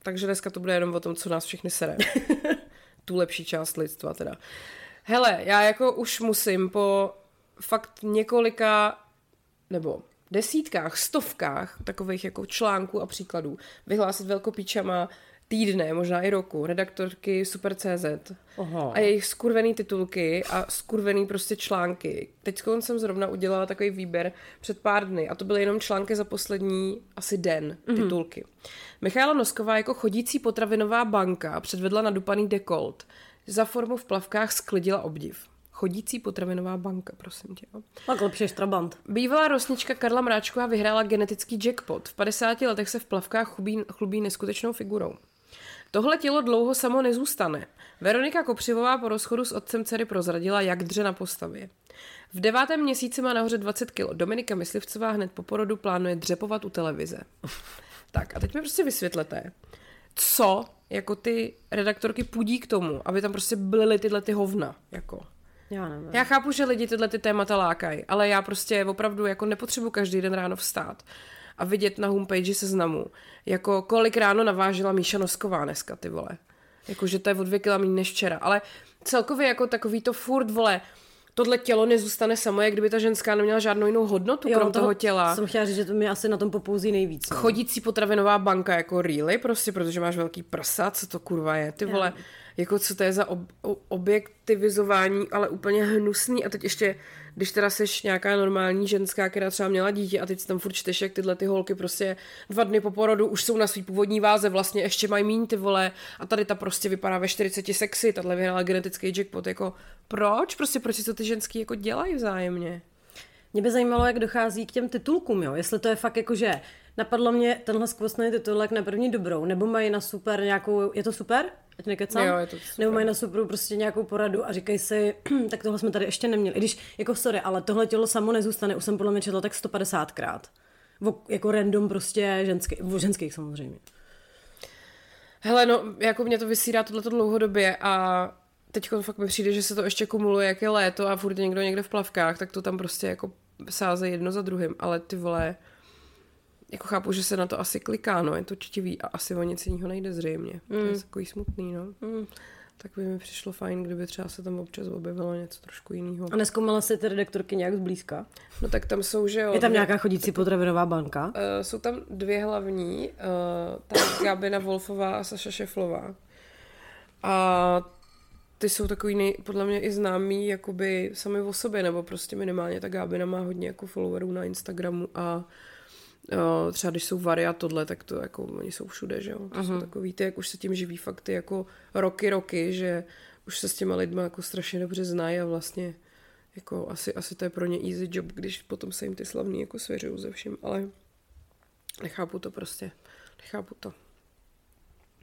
Takže dneska to bude jenom o tom, co nás všechny sere. tu lepší část lidstva teda. Hele, já jako už musím po fakt několika, nebo desítkách, stovkách takových jako článků a příkladů vyhlásit velkopíčama týdne, možná i roku, redaktorky Super.cz a jejich skurvený titulky a skurvený prostě články. Teď jsem zrovna udělala takový výběr před pár dny a to byly jenom články za poslední asi den, titulky. Mm-hmm. Michaela Nosková jako chodící potravinová banka předvedla nadupaný dekolt. Za formu v plavkách sklidila obdiv. Chodící potravinová banka, prosím tě. Tak lepší než Trabant. Bývalá rosnička Karla Mráčková vyhrála genetický jackpot. V 50 letech se v plavkách chlubí, chlubí neskutečnou figurou. Tohle tělo dlouho samo nezůstane. Veronika Kopřivová po rozchodu s otcem dcery prozradila, jak dře na postavě. V devátém měsíci má nahoře 20 kg. Dominika Myslivcová hned po porodu plánuje dřepovat u televize. Tak a teď mi prostě vysvětlete, co jako ty redaktorky půdí k tomu, aby tam prostě byly tyhle ty hovna. Jako. Já nevím. Já chápu, že lidi tyhle ty témata lákají, ale já prostě opravdu jako nepotřebuji každý den ráno vstát a vidět na homepage seznamu, jako kolik ráno navážila Míša Nosková dneska, ty vole. Jako, že to je o dvě kila méně než včera. Ale celkově jako takový to furt, vole, tohle tělo nezůstane samo, jak kdyby ta ženská neměla žádnou jinou hodnotu, jo, krom toho, toho těla. Jsem chtěla říct, že to mě asi na tom popouzí nejvíc. No. Chodící potravinová banka jako really, prostě, protože máš velký prsa, co to kurva je, ty vole, jako co to je za ob, objektivizování, ale úplně hnusný a teď ještě, když teda seš nějaká normální ženská, která třeba měla dítě a teď tam furt čteš, jak tyhle ty holky prostě dva dny po porodu už jsou na svý původní váze, vlastně ještě mají míň ty vole a tady ta prostě vypadá ve 40 sexy, tahle vyhrála genetický jackpot, jako proč? Prostě proč si to ty ženský jako dělají vzájemně? Mě by zajímalo, jak dochází k těm titulkům, jo? Jestli to je fakt jako, že napadlo mě tenhle skvostný titulek na první dobrou, nebo mají na super nějakou, je to super? Ať nekecám? Jo, je to super. Nebo mají na super prostě nějakou poradu a říkají si, tak tohle jsme tady ještě neměli. I když, jako sorry, ale tohle tělo samo nezůstane, už jsem podle mě četla tak 150krát. O, jako random prostě ženský, ženských samozřejmě. Hele, no, jako mě to vysírá tohleto dlouhodobě a teď fakt mi přijde, že se to ještě kumuluje, jak je léto a furt někdo někde v plavkách, tak to tam prostě jako sáze jedno za druhým, ale ty vole, jako chápu, že se na to asi kliká, no, je to čtivý a asi o nic jiného nejde zřejmě. Mm. To je takový smutný, no. Mm. Tak by mi přišlo fajn, kdyby třeba se tam občas objevilo něco trošku jiného. A neskoumala si ty redaktorky nějak zblízka? No tak tam jsou, že jo. Je tam nějaká chodící potravinová banka? Uh, jsou tam dvě hlavní, uh, tam Gabina Wolfová a Saša Šeflová. A ty jsou takový nej, podle mě i známý jakoby sami o sobě, nebo prostě minimálně ta Gábina má hodně jako followerů na Instagramu a uh, třeba když jsou Vary a tohle, tak to jako oni jsou všude, že jo. To uh-huh. jsou takový ty, jak už se tím živí fakt ty jako roky, roky, že už se s těma lidma jako strašně dobře znají a vlastně jako asi, asi to je pro ně easy job, když potom se jim ty slavní jako svěřují ze vším, ale nechápu to prostě. Nechápu to.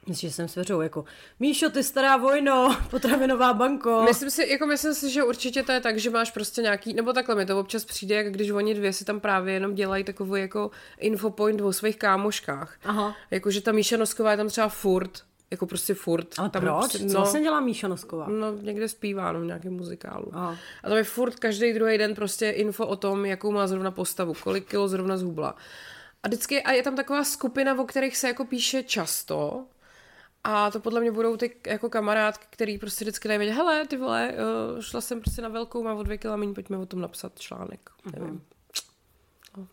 Myslím, že jsem svěřou jako Míšo, ty stará vojno, potravinová banko. Myslím si, jako myslím si, že určitě to je tak, že máš prostě nějaký, nebo takhle mi to občas přijde, jak když oni dvě si tam právě jenom dělají takový jako infopoint o svých kámoškách. Aha. Jako, že ta Míša Nosková je tam třeba furt, jako prostě furt. Ale tam proč? Prostě, Co vlastně dělá Míša Nosková? No, někde zpívá, no, v nějakém muzikálu. Aha. A tam je furt každý druhý den prostě info o tom, jakou má zrovna postavu, kolik kilo zrovna zhubla. A vždycky, a je tam taková skupina, o kterých se jako píše často, a to podle mě budou ty jako kamarádky, který prostě vždycky dají vědět, hele, ty vole, uh, šla jsem prostě na velkou, mám o dvě kila míň, pojďme o tom napsat článek. Nevím. No.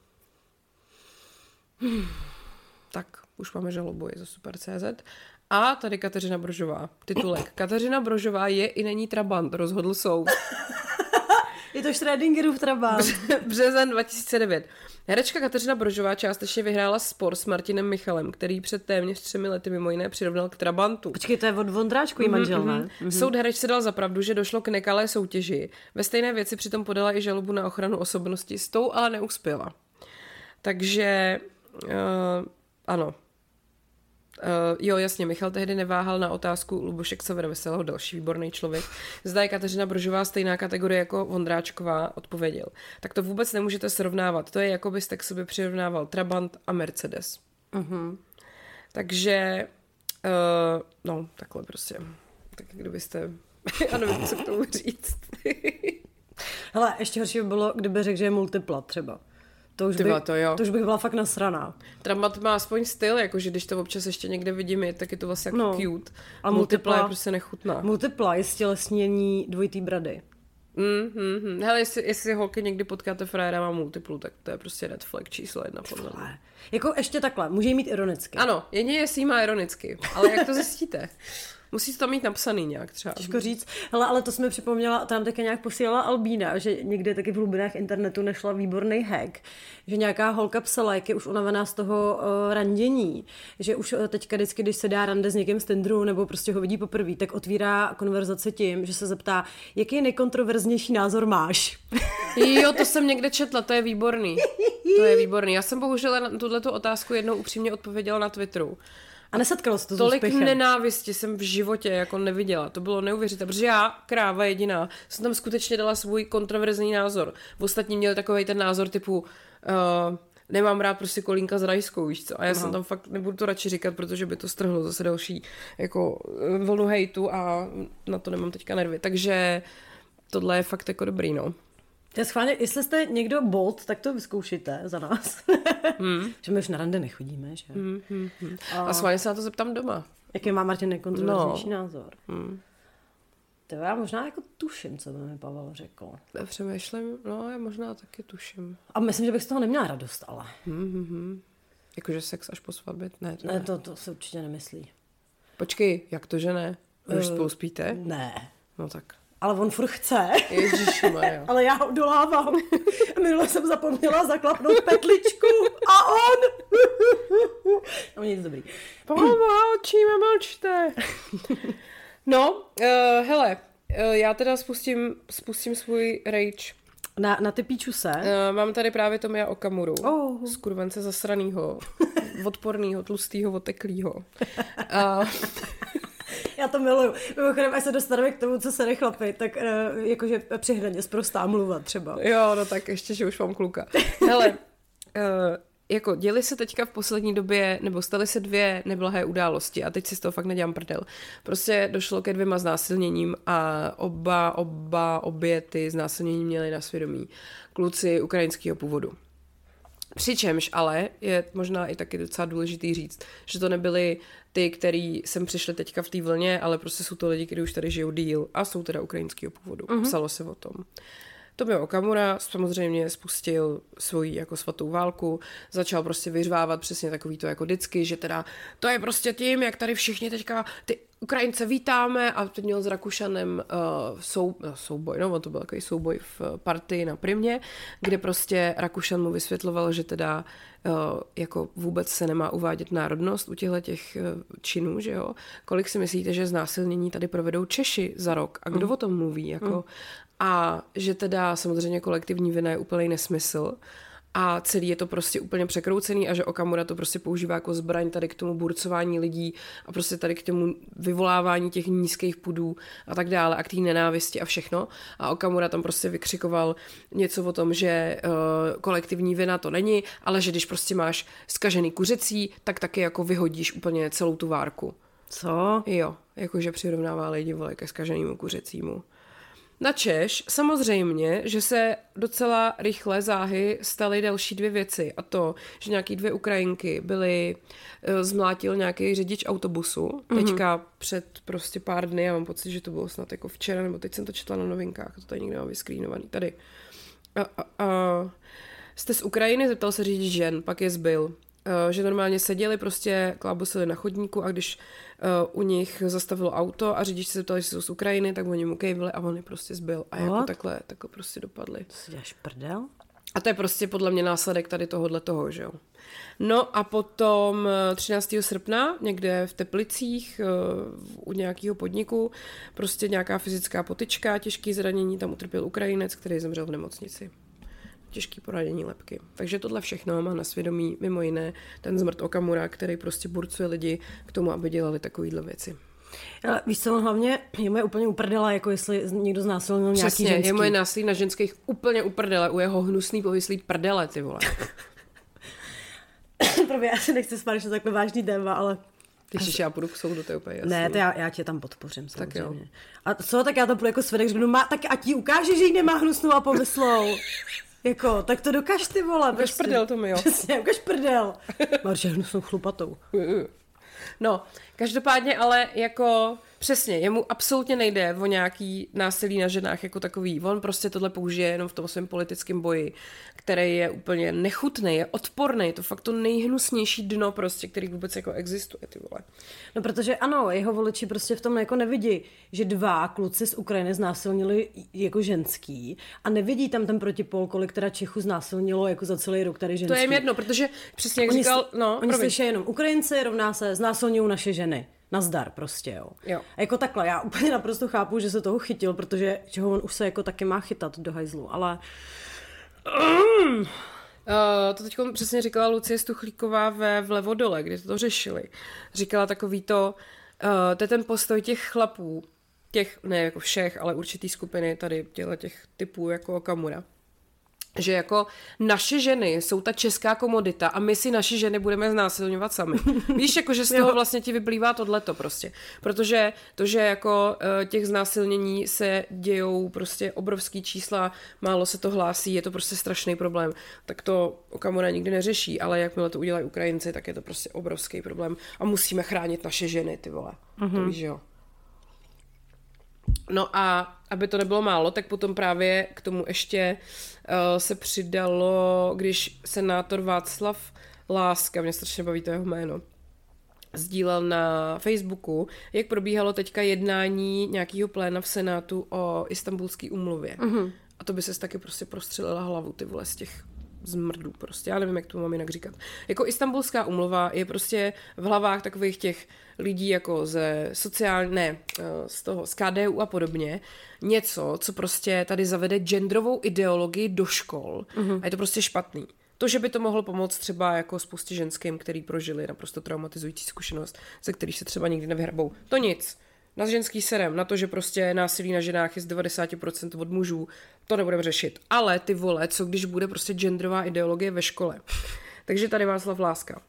Tak, už máme žalobu, je to super.cz. A tady Kateřina Brožová. Titulek. Kateřina Brožová je i není trabant, rozhodl soud. Je to Schrödingerův trabant. Březen 2009. Herečka Kateřina Brožová částečně vyhrála spor s Martinem Michalem, který před téměř třemi lety mimo jiné přirovnal k Trabantu. Počkej, to je od Vondráčkový manžel, ne? Mm-hmm. Soud herečce dal za pravdu, že došlo k nekalé soutěži. Ve stejné věci přitom podala i žalobu na ochranu osobnosti, s tou ale neuspěla. Takže uh, ano. Uh, jo, jasně, Michal tehdy neváhal na otázku Lubošek Sever Veselého, další výborný člověk. Zda je Kateřina Brožová stejná kategorie jako Vondráčková, odpověděl. Tak to vůbec nemůžete srovnávat. To je jako byste k sobě přirovnával Trabant a Mercedes. Uh-huh. Takže, uh, no, takhle prostě. Tak kdybyste, já nevím, co k tomu říct. Hele, ještě horší by bylo, kdyby řekl, že je multiplat třeba. To už, Tyva, by, to jo. to už bych byla fakt nasraná. Tramat má aspoň styl, jakože když to občas ještě někde vidím, je, tak je to vlastně jako No. cute. A multipla multipla- je prostě nechutná. Multipla je stělesnění dvojitý brady. Mm, mm, mm. Hele, jestli, jestli holky někdy potkáte frajera má multiplu, tak to je prostě red flag číslo jedna podle mě. Jako ještě takhle, může jí mít ironicky. Ano, jedině jestli jí má ironicky, ale jak to zjistíte? Musí to tam mít napsaný nějak třeba. Těžko říct. Hele, ale to jsme připomněla, nám také nějak posílala Albína, že někde taky v hlubinách internetu našla výborný hack, že nějaká holka psala, jak je už unavená z toho uh, randění, že už uh, teďka vždycky, když se dá rande s někým z Tinderu nebo prostě ho vidí poprvé, tak otvírá konverzaci tím, že se zeptá, jaký nejkontroverznější názor máš. Jo, to jsem někde četla, to je výborný. To je výborný. Já jsem bohužel na tuto otázku jednou upřímně odpověděla na Twitteru. A nesetkalo se to s Tolik úspěchem. nenávisti jsem v životě jako neviděla. To bylo neuvěřitelné, protože já, kráva jediná, jsem tam skutečně dala svůj kontroverzní názor. V ostatní měli takový ten názor typu uh, nemám rád prostě kolínka s rajskou, víš co? A já no. jsem tam fakt, nebudu to radši říkat, protože by to strhlo zase další jako eh, vlnu hejtu a na to nemám teďka nervy. Takže tohle je fakt jako dobrý, no. Já schválně, jestli jste někdo bold, tak to vyzkoušíte za nás. Hmm. že my už na rande nechodíme, že? Hmm. A, a schválně se na to zeptám doma. Jaký má Martin nejkontroverznější No. názor? Hmm. To já možná jako tuším, co by mi Pavel řekl. Přemýšlím, no já možná taky tuším. A myslím, že bych z toho neměla radost, ale. Jakože sex až po svatbě? Ne, to Ne, ne. to, to se určitě nemyslí. Počkej, jak to, že ne? Už spolu spíte? Ne. No tak. Ale on furt chce. Ježišmarja. Ale já ho dolávám. Minule jsem zapomněla zaklapnout petličku a on. no nic dobrý. Pomlčíme, mlčte. No, uh, hele, uh, já teda spustím, spustím svůj rage. Na, na ty píču se. Uh, mám tady právě Tomia Okamuru. Oh. Z kurvence zasranýho, odpornýho, tlustýho, oteklýho. Uh, Já to miluju. Mimochodem, až se dostaneme k tomu, co se nechlapí, tak uh, jakože přihraně zprostá mluva třeba. Jo, no tak ještě, že už mám kluka. Hele, uh, jako děli se teďka v poslední době, nebo staly se dvě neblahé události a teď si z toho fakt nedělám prdel. Prostě došlo ke dvěma znásilněním a oba, oba, obě ty znásilnění měly na svědomí kluci ukrajinského původu. Přičemž ale je možná i taky docela důležitý říct, že to nebyli ty, který sem přišli teďka v té vlně, ale prostě jsou to lidi, kteří už tady žijou díl a jsou teda ukrajinského původu. Mm-hmm. Psalo se o tom. Tomio Okamura samozřejmě spustil svoji jako svatou válku, začal prostě vyřvávat přesně takový to jako vždycky, že teda to je prostě tím, jak tady všichni teďka ty Ukrajince vítáme a teď měl s Rakušanem uh, sou, no, souboj, no to byl takový souboj v partii na Primě, kde prostě Rakušan mu vysvětloval, že teda uh, jako vůbec se nemá uvádět národnost u těchto těch uh, činů, že jo. Kolik si myslíte, že znásilnění tady provedou Češi za rok a kdo mm. o tom mluví, jako mm. a že teda samozřejmě kolektivní vina je úplný nesmysl a celý je to prostě úplně překroucený a že Okamura to prostě používá jako zbraň tady k tomu burcování lidí a prostě tady k tomu vyvolávání těch nízkých pudů a tak dále a k té nenávisti a všechno. A Okamura tam prostě vykřikoval něco o tom, že uh, kolektivní vina to není, ale že když prostě máš skažený kuřecí, tak taky jako vyhodíš úplně celou tu várku. Co? Jo, jakože přirovnává lidi vole ke skaženému kuřecímu. Na Češ samozřejmě, že se docela rychle záhy staly další dvě věci a to, že nějaký dvě Ukrajinky byly, eh, zmlátil nějaký řidič autobusu, Mhm. teďka mm-hmm. před prostě pár dny, já mám pocit, že to bylo snad jako včera, nebo teď jsem to četla na novinkách, to tady někde mám vyskrýnovaný, tady. A, a, a, jste z Ukrajiny, zeptal se řidič žen, pak je zbyl. Eh, že normálně seděli, prostě klábosili na chodníku a když uh, u nich zastavilo auto a řidič se zeptal, jestli jsou z Ukrajiny, tak oni mu kejvili a on je prostě zbyl. A jako takhle, takhle prostě dopadli. Si děláš prdel? A to je prostě podle mě následek tady tohohle toho, že jo. No a potom eh, 13. srpna někde v Teplicích eh, u nějakého podniku prostě nějaká fyzická potyčka, těžký zranění, tam utrpěl Ukrajinec, který zemřel v nemocnici. Těžký poradění lepky. Takže tohle všechno má na svědomí mimo jiné ten zmrt Okamura, který prostě burcuje lidi k tomu, aby dělali takovýhle věci. Ale víš co, on hlavně je moje úplně uprdela, jako jestli někdo znásilnil nějaký Přesně, ženský. je moje násilí na ženských úplně uprdele, u jeho hnusný povyslý prdele, ty vole. Prvě, já se nechci spát, že takhle vážný téma, ale Když já půjdu k soudu, to je úplně jasný. Ne, to já, já tě tam podpořím Tak jo. samozřejmě. A co, tak já to půjdu jako svědek, řeknu, má, tak a ti ukáže, že jí nemá hnusnou a pomyslou. Jako, tak to dokaž ty vole. Ukaž prdel, to mi, jo. Přesně, ukaž prdel. Máš hnusnou chlupatou. No, každopádně ale jako přesně, jemu absolutně nejde o nějaký násilí na ženách jako takový. On prostě tohle použije jenom v tom svém politickém boji, který je úplně nechutný, je odporný, je to fakt to nejhnusnější dno prostě, který vůbec jako existuje, ty vole. No protože ano, jeho voliči prostě v tom jako nevidí, že dva kluci z Ukrajiny znásilnili jako ženský a nevidí tam ten protipol, kolik teda Čechu znásilnilo jako za celý rok tady ženský. To je jim jedno, protože přesně jak Oni, říkal, no, oni slyší jenom Ukrajinci rovná se znásilňují naše ženy. Nazdar prostě, jo. Jo. A jako takhle, já úplně naprosto chápu, že se toho chytil, protože čeho on už se jako taky má chytat do hajzlu, ale Uh, to teď přesně říkala Lucie Stuchlíková ve Vlevo dole, kde to řešili. Říkala takový to, uh, to je ten postoj těch chlapů, těch, ne jako všech, ale určitý skupiny tady těch typů jako Kamura. Že jako naše ženy jsou ta česká komodita a my si naše ženy budeme znásilňovat sami. Víš, jako že z toho vlastně ti vyplývá tohleto prostě. Protože to, že jako eh, těch znásilnění se dějou prostě obrovský čísla, málo se to hlásí, je to prostě strašný problém. Tak to Okamura nikdy neřeší, ale jakmile to udělají Ukrajinci, tak je to prostě obrovský problém a musíme chránit naše ženy, ty vole. Mm-hmm. To víš, jo. No a aby to nebylo málo, tak potom právě k tomu ještě uh, se přidalo, když senátor Václav Láska, mě strašně baví to jeho jméno, sdílel na Facebooku, jak probíhalo teďka jednání nějakého pléna v Senátu o istambulské umluvě. Mm-hmm. A to by se taky prostě prostřelila hlavu, ty vole, z těch zmrdů prostě. Já nevím, jak to mám jinak říkat. Jako istambulská umluva je prostě v hlavách takových těch lidí jako ze sociální, ne, eh, z toho, z KDU a podobně, něco, co prostě tady zavede genderovou ideologii do škol mm-hmm. a je to prostě špatný. To, že by to mohlo pomoct třeba jako spoustě ženským, který prožili naprosto traumatizující zkušenost, ze kterých se třeba nikdy nevyhrabou. To nic. Na ženský serem, na to, že prostě násilí na ženách je z 90% od mužů, to nebudeme řešit. Ale ty vole, co když bude prostě genderová ideologie ve škole? Takže tady Václav Láska.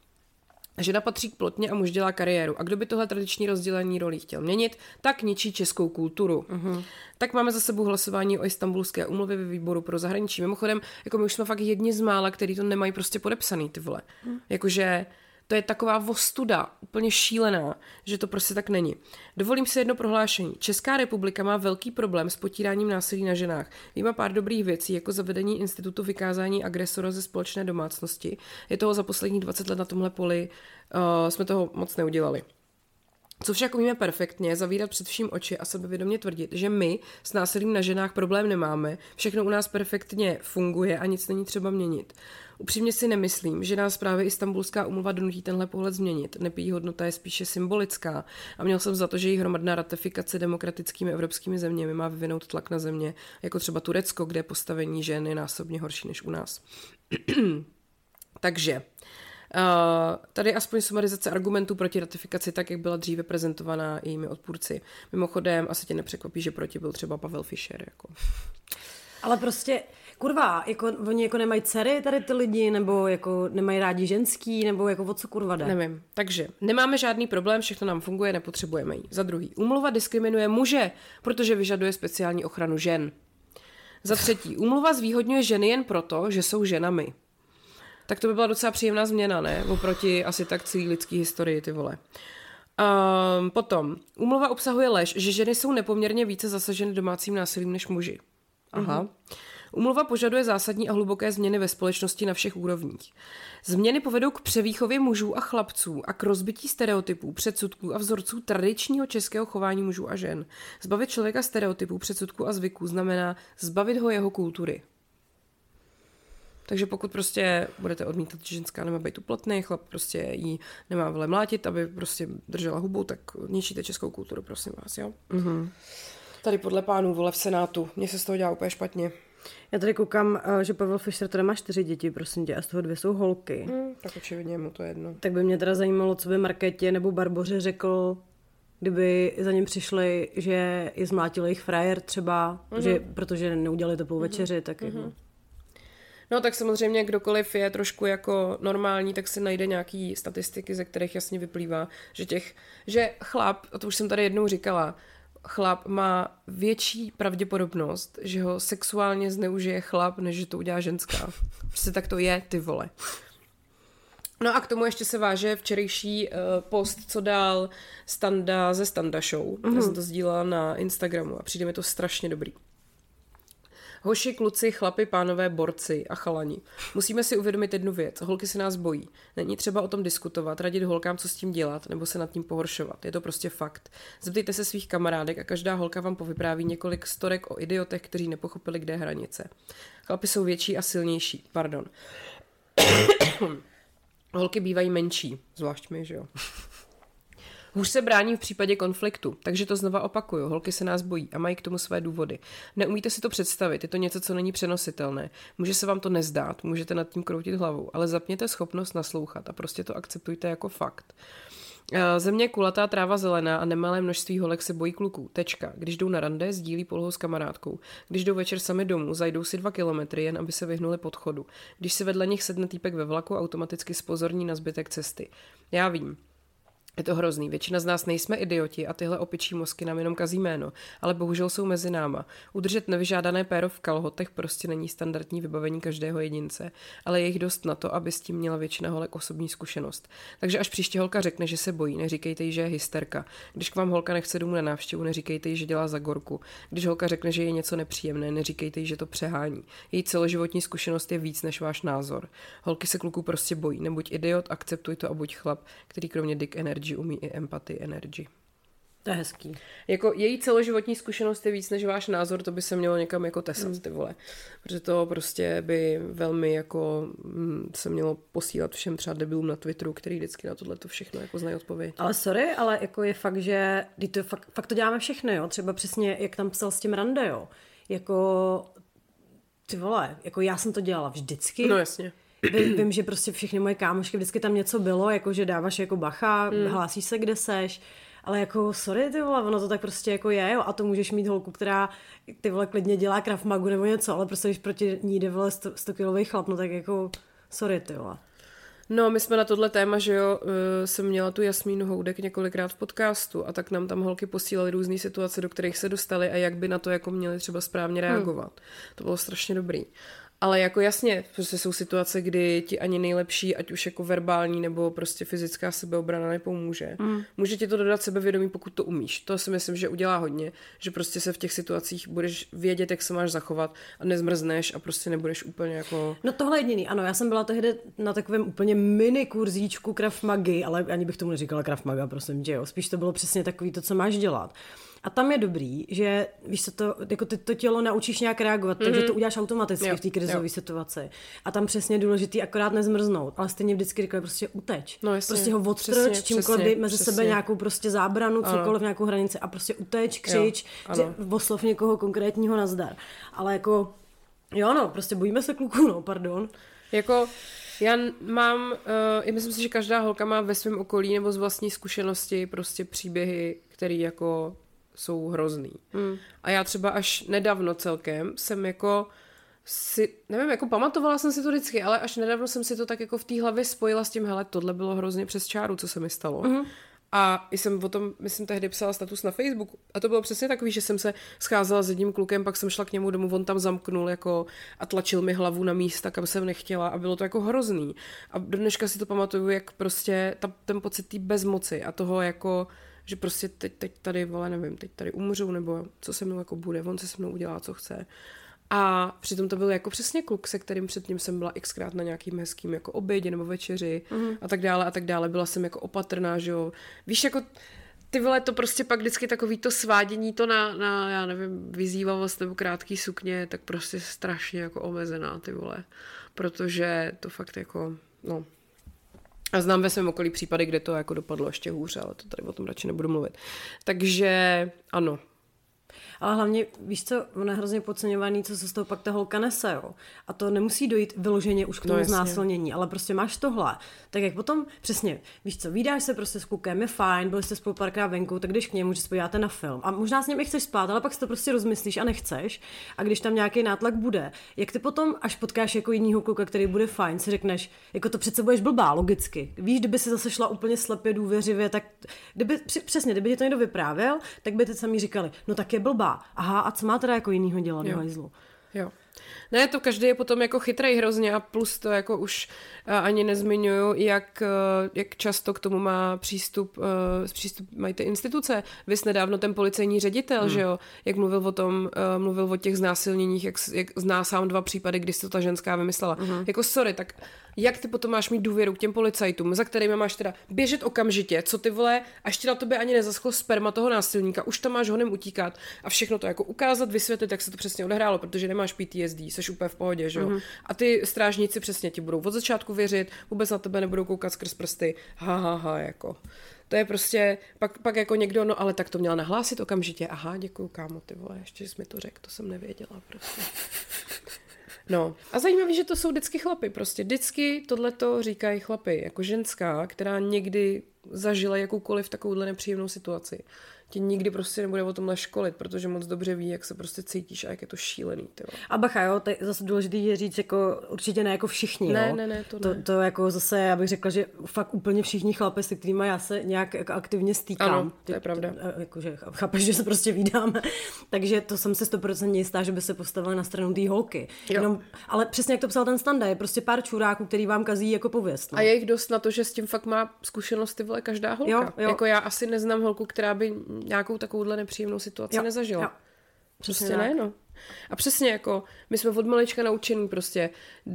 Žena patří k plotně a muž dělá kariéru. A kdo by tohle tradiční rozdělení rolí chtěl měnit, tak ničí českou kulturu. Uh-huh. Tak máme za sebou hlasování o istambulské umluvě ve výboru pro zahraničí. Mimochodem, jako my už jsme fakt jedni z mála, který to nemají prostě podepsaný, ty vole. Uh-huh. Jakože to je taková vostuda, úplně šílená, že to prostě tak není. Dovolím si jedno prohlášení. Česká republika má velký problém s potíráním násilí na ženách. Má pár dobrých věcí, jako zavedení institutu vykázání agresora ze společné domácnosti. Je toho za posledních 20 let na tomhle poli, uh, jsme toho moc neudělali. Co však umíme perfektně, zavírat před vším oči a sebevědomě tvrdit, že my s násilím na ženách problém nemáme, všechno u nás perfektně funguje a nic není třeba měnit. Upřímně si nemyslím, že nás právě Istanbulská umluva donutí tenhle pohled změnit. Nepí hodnota je spíše symbolická a měl jsem za to, že její hromadná ratifikace demokratickými evropskými zeměmi má vyvinout tlak na země, jako třeba Turecko, kde postavení žen je násobně horší než u nás. Takže tady aspoň sumarizace argumentů proti ratifikaci, tak jak byla dříve prezentovaná jejími odpůrci. Mimochodem, asi tě nepřekvapí, že proti byl třeba Pavel Fischer. Jako. Ale prostě, kurva, jako, oni jako nemají dcery tady ty lidi, nebo jako nemají rádi ženský, nebo jako o co kurva jde? Nevím. Takže nemáme žádný problém, všechno nám funguje, nepotřebujeme ji. Za druhý, úmluva diskriminuje muže, protože vyžaduje speciální ochranu žen. Za třetí, úmluva zvýhodňuje ženy jen proto, že jsou ženami. Tak to by byla docela příjemná změna, ne? Oproti asi tak celý lidský historii, ty vole. Um, potom, úmluva obsahuje lež, že ženy jsou nepoměrně více zasaženy domácím násilím než muži. Aha. Mm-hmm. Umluva požaduje zásadní a hluboké změny ve společnosti na všech úrovních. Změny povedou k převýchově mužů a chlapců a k rozbití stereotypů, předsudků a vzorců tradičního českého chování mužů a žen. Zbavit člověka stereotypů, předsudků a zvyků znamená zbavit ho jeho kultury. Takže pokud prostě budete odmítat, že ženská nemá být uplotný, chlap prostě jí nemá vele mlátit, aby prostě držela hubu, tak ničíte českou kulturu, prosím vás, jo? Mm-hmm. Tady podle pánů vole v Senátu. Mně se z toho dělá úplně špatně. Já tady koukám, eh, že Pavel Fischer teda má čtyři děti, prosím tě, a z toho dvě jsou holky. Hmm, tak očividně mu to jedno. Tak by mě teda zajímalo, co by Markétě nebo Barboře řekl, kdyby za ním přišli, že je zmlátil jejich frajer třeba, mm-hmm. že, protože neudělali to půl večeři, tak mm-hmm. jako... No tak samozřejmě kdokoliv je trošku jako normální, tak si najde nějaký statistiky, ze kterých jasně vyplývá, že těch, že chlap, a to už jsem tady jednou říkala, chlap má větší pravděpodobnost, že ho sexuálně zneužije chlap, než že to udělá ženská. Prostě tak to je, ty vole. No a k tomu ještě se váže včerejší uh, post, co dal Standa ze Standa Show. Mm-hmm. Já jsem to sdílela na Instagramu a přijde mi to strašně dobrý. Hoši, kluci, chlapi, pánové, borci a chalani. Musíme si uvědomit jednu věc. Holky se nás bojí. Není třeba o tom diskutovat, radit holkám, co s tím dělat, nebo se nad tím pohoršovat. Je to prostě fakt. Zeptejte se svých kamarádek a každá holka vám povypráví několik storek o idiotech, kteří nepochopili, kde je hranice. Chlapi jsou větší a silnější. Pardon. Holky bývají menší, zvlášť my, že jo. Hůř se brání v případě konfliktu, takže to znova opakuju. Holky se nás bojí a mají k tomu své důvody. Neumíte si to představit, je to něco, co není přenositelné. Může se vám to nezdát, můžete nad tím kroutit hlavou, ale zapněte schopnost naslouchat a prostě to akceptujte jako fakt. Eh, země kulatá, tráva zelená a nemalé množství holek se bojí kluků. Tečka. Když jdou na rande, sdílí polohu s kamarádkou. Když jdou večer sami domů, zajdou si dva kilometry, jen aby se vyhnuli podchodu. Když si vedle nich sedne týpek ve vlaku, automaticky spozorní na zbytek cesty. Já vím, je to hrozný. Většina z nás nejsme idioti a tyhle opičí mozky nám jenom kazí jméno, ale bohužel jsou mezi náma. Udržet nevyžádané péro v kalhotech prostě není standardní vybavení každého jedince, ale je jich dost na to, aby s tím měla většina holek osobní zkušenost. Takže až příště holka řekne, že se bojí, neříkejte jí, že je hysterka. Když k vám holka nechce domů na návštěvu, neříkejte jí, že dělá za gorku. Když holka řekne, že je něco nepříjemné, neříkejte jí, že to přehání. Její celoživotní zkušenost je víc než váš názor. Holky se kluků prostě bojí. Nebuď idiot, akceptuj to a buď chlap, který kromě dick energy energy umí i empathy energy. To je hezký. Jako její celoživotní zkušenost je víc než váš názor, to by se mělo někam jako tesat, mm. ty vole. Protože to prostě by velmi jako mm, se mělo posílat všem třeba debilům na Twitteru, který vždycky na tohle to všechno jako znají odpověď. Ale sorry, ale jako je fakt, že to fakt, fakt to děláme všechno, jo. Třeba přesně, jak tam psal s tím rande, jo. Jako ty vole, jako já jsem to dělala vždycky. No jasně vím, vím, že prostě všechny moje kámošky, vždycky tam něco bylo, jako že dáváš jako bacha, mm. hlásíš se, kde seš, ale jako sorry ty vole, ono to tak prostě jako je, jo, a to můžeš mít holku, která ty vole klidně dělá krav magu nebo něco, ale prostě když proti ní jde vole 100, 100 kilový chlap, no tak jako sorry ty vole. No, my jsme na tohle téma, že jo, eh, jsem měla tu Jasmínu Houdek několikrát v podcastu a tak nám tam holky posílaly různé situace, do kterých se dostali a jak by na to jako měli třeba správně hmm. reagovat. Hmm. To bylo strašně dobrý. Ale jako jasně, prostě jsou situace, kdy ti ani nejlepší, ať už jako verbální nebo prostě fyzická sebeobrana nepomůže. Mm. Může ti to dodat sebevědomí, pokud to umíš. To si myslím, že udělá hodně, že prostě se v těch situacích budeš vědět, jak se máš zachovat a nezmrzneš a prostě nebudeš úplně jako... No tohle jediný, ano, já jsem byla tehdy na takovém úplně mini kurzíčku Krav Magy, ale ani bych tomu neříkala Krav Maga, prosím, že jo. Spíš to bylo přesně takový to, co máš dělat. A tam je dobrý, že víš co to, jako ty to tělo naučíš nějak reagovat, mm-hmm. takže mhm. to uděláš automaticky jo, v té krizové situaci. A tam přesně je důležitý akorát nezmrznout, ale stejně vždycky říkají prostě uteč. No, jasně, prostě ho odstrč, čímkoliv přesně, mezi přesně. sebe nějakou prostě zábranu, cokoliv, ano. nějakou hranici a prostě uteč, křič, jo, že oslov někoho konkrétního nazdar. Ale jako, jo no, prostě bojíme se kluků, no, pardon. Jako, já mám, uh, myslím si, že každá holka má ve svém okolí nebo z vlastní zkušenosti prostě příběhy, které jako jsou hrozný. Mm. A já třeba až nedávno celkem jsem jako si, nevím, jako pamatovala jsem si to vždycky, ale až nedávno jsem si to tak jako v té hlavě spojila s tím, hele, tohle bylo hrozně přes čáru, co se mi stalo. Mm. A jsem o tom, myslím, tehdy psala status na Facebooku. A to bylo přesně takový, že jsem se scházela s jedním klukem, pak jsem šla k němu domů, on tam zamknul jako a tlačil mi hlavu na místa, kam jsem nechtěla a bylo to jako hrozný. A do dneška si to pamatuju, jak prostě ta, ten pocit té bezmoci a toho jako že prostě teď, teď tady, vole, nevím, teď tady umřu, nebo co se mnou jako bude, on se se mnou udělá, co chce. A přitom to byl jako přesně kluk, se kterým předtím jsem byla xkrát na nějakým hezkým jako obědě nebo večeři mm. a tak dále a tak dále. Byla jsem jako opatrná, že jo. Víš, jako ty vole, to prostě pak vždycky takový to svádění to na, na já nevím, vyzývavost nebo krátký sukně, tak prostě strašně jako omezená, ty vole. Protože to fakt jako, no, a znám ve svém okolí případy, kde to jako dopadlo ještě hůře, ale to tady o tom radši nebudu mluvit. Takže ano. Ale hlavně, víš co, ono je hrozně podceňovaný, co se z toho pak ta holka nese, jo. A to nemusí dojít vyloženě už k tomu no, jasně. znásilnění, ale prostě máš tohle. Tak jak potom, přesně, víš co, vydáš se prostě s klukem, je fajn, byli jste spolu párkrát venku, tak když k němu, že se podíváte na film. A možná s ním i chceš spát, ale pak si to prostě rozmyslíš a nechceš. A když tam nějaký nátlak bude, jak ty potom, až potkáš jako jinýho kluka, který bude fajn, si řekneš, jako to přece budeš blbá, logicky. Víš, kdyby si zase šla úplně slepě důvěřivě, tak kdyby, přesně, kdyby ti to někdo vyprávěl, tak by ty sami říkali, no tak je blbá. Aha, a co má teda jako jinýho dělat do Jo. hajzlu? Jo. Ne, to každý je potom jako chytrej hrozně a plus to jako už uh, ani nezmiňuju, jak, uh, jak často k tomu má přístup, uh, přístup mají ty instituce. Vys nedávno ten policejní ředitel, hmm. že jo, jak mluvil o tom, mluvil o těch znásilněních, jak, jak zná sám dva případy, kdy si to ta ženská vymyslela. Hmm. Jako sorry, tak jak ty potom máš mít důvěru k těm policajtům, za kterými máš teda běžet okamžitě, co ty vole, až ti na tobě ani nezaschlo sperma toho násilníka, už tam máš honem utíkat a všechno to jako ukázat, vysvětlit, jak se to přesně odehrálo, protože nemáš PTSD, jsi úplně v pohodě, že jo. Mm-hmm. A ty strážníci přesně ti budou od začátku věřit, vůbec na tebe nebudou koukat skrz prsty, ha, ha, ha, jako. To je prostě, pak, pak jako někdo, no ale tak to měla nahlásit okamžitě. Aha, děkuju, kámo, ty vole, ještě jsi mi to řekl, to jsem nevěděla prostě. No. A zajímavé, že to jsou vždycky chlapy, prostě vždycky tohleto říkají chlapy, jako ženská, která někdy zažila jakoukoliv takovouhle nepříjemnou situaci. Tě nikdy prostě nebude o tomhle školit, protože moc dobře ví, jak se prostě cítíš a jak je to šílený, ty vole. A bacha, jo, to je zase důležité je říct, jako určitě ne jako všichni, Ne, jo. ne, ne, to to, ne. to jako zase, já bych řekla, že fakt úplně všichni chlapi, se kterými já se nějak jako aktivně stýkám. Ano, to je pravda. Jakože chápeš, že se prostě vídáme. Takže to jsem si 100% jistá, že by se postavili na stranu té holky. Jo. Jenom, ale přesně jak to psal ten standa, je prostě pár čuráků, který vám kazí jako pověst. No. A je jich dost na to, že s tím fakt má zkušenost ty vole každá holka. Jo, jo. Jako já asi neznám holku, která by nějakou takovouhle nepříjemnou situaci Jo, nezažila. jo. Prostě Přesně ne, tak. no. A přesně jako, my jsme od malička naučený prostě,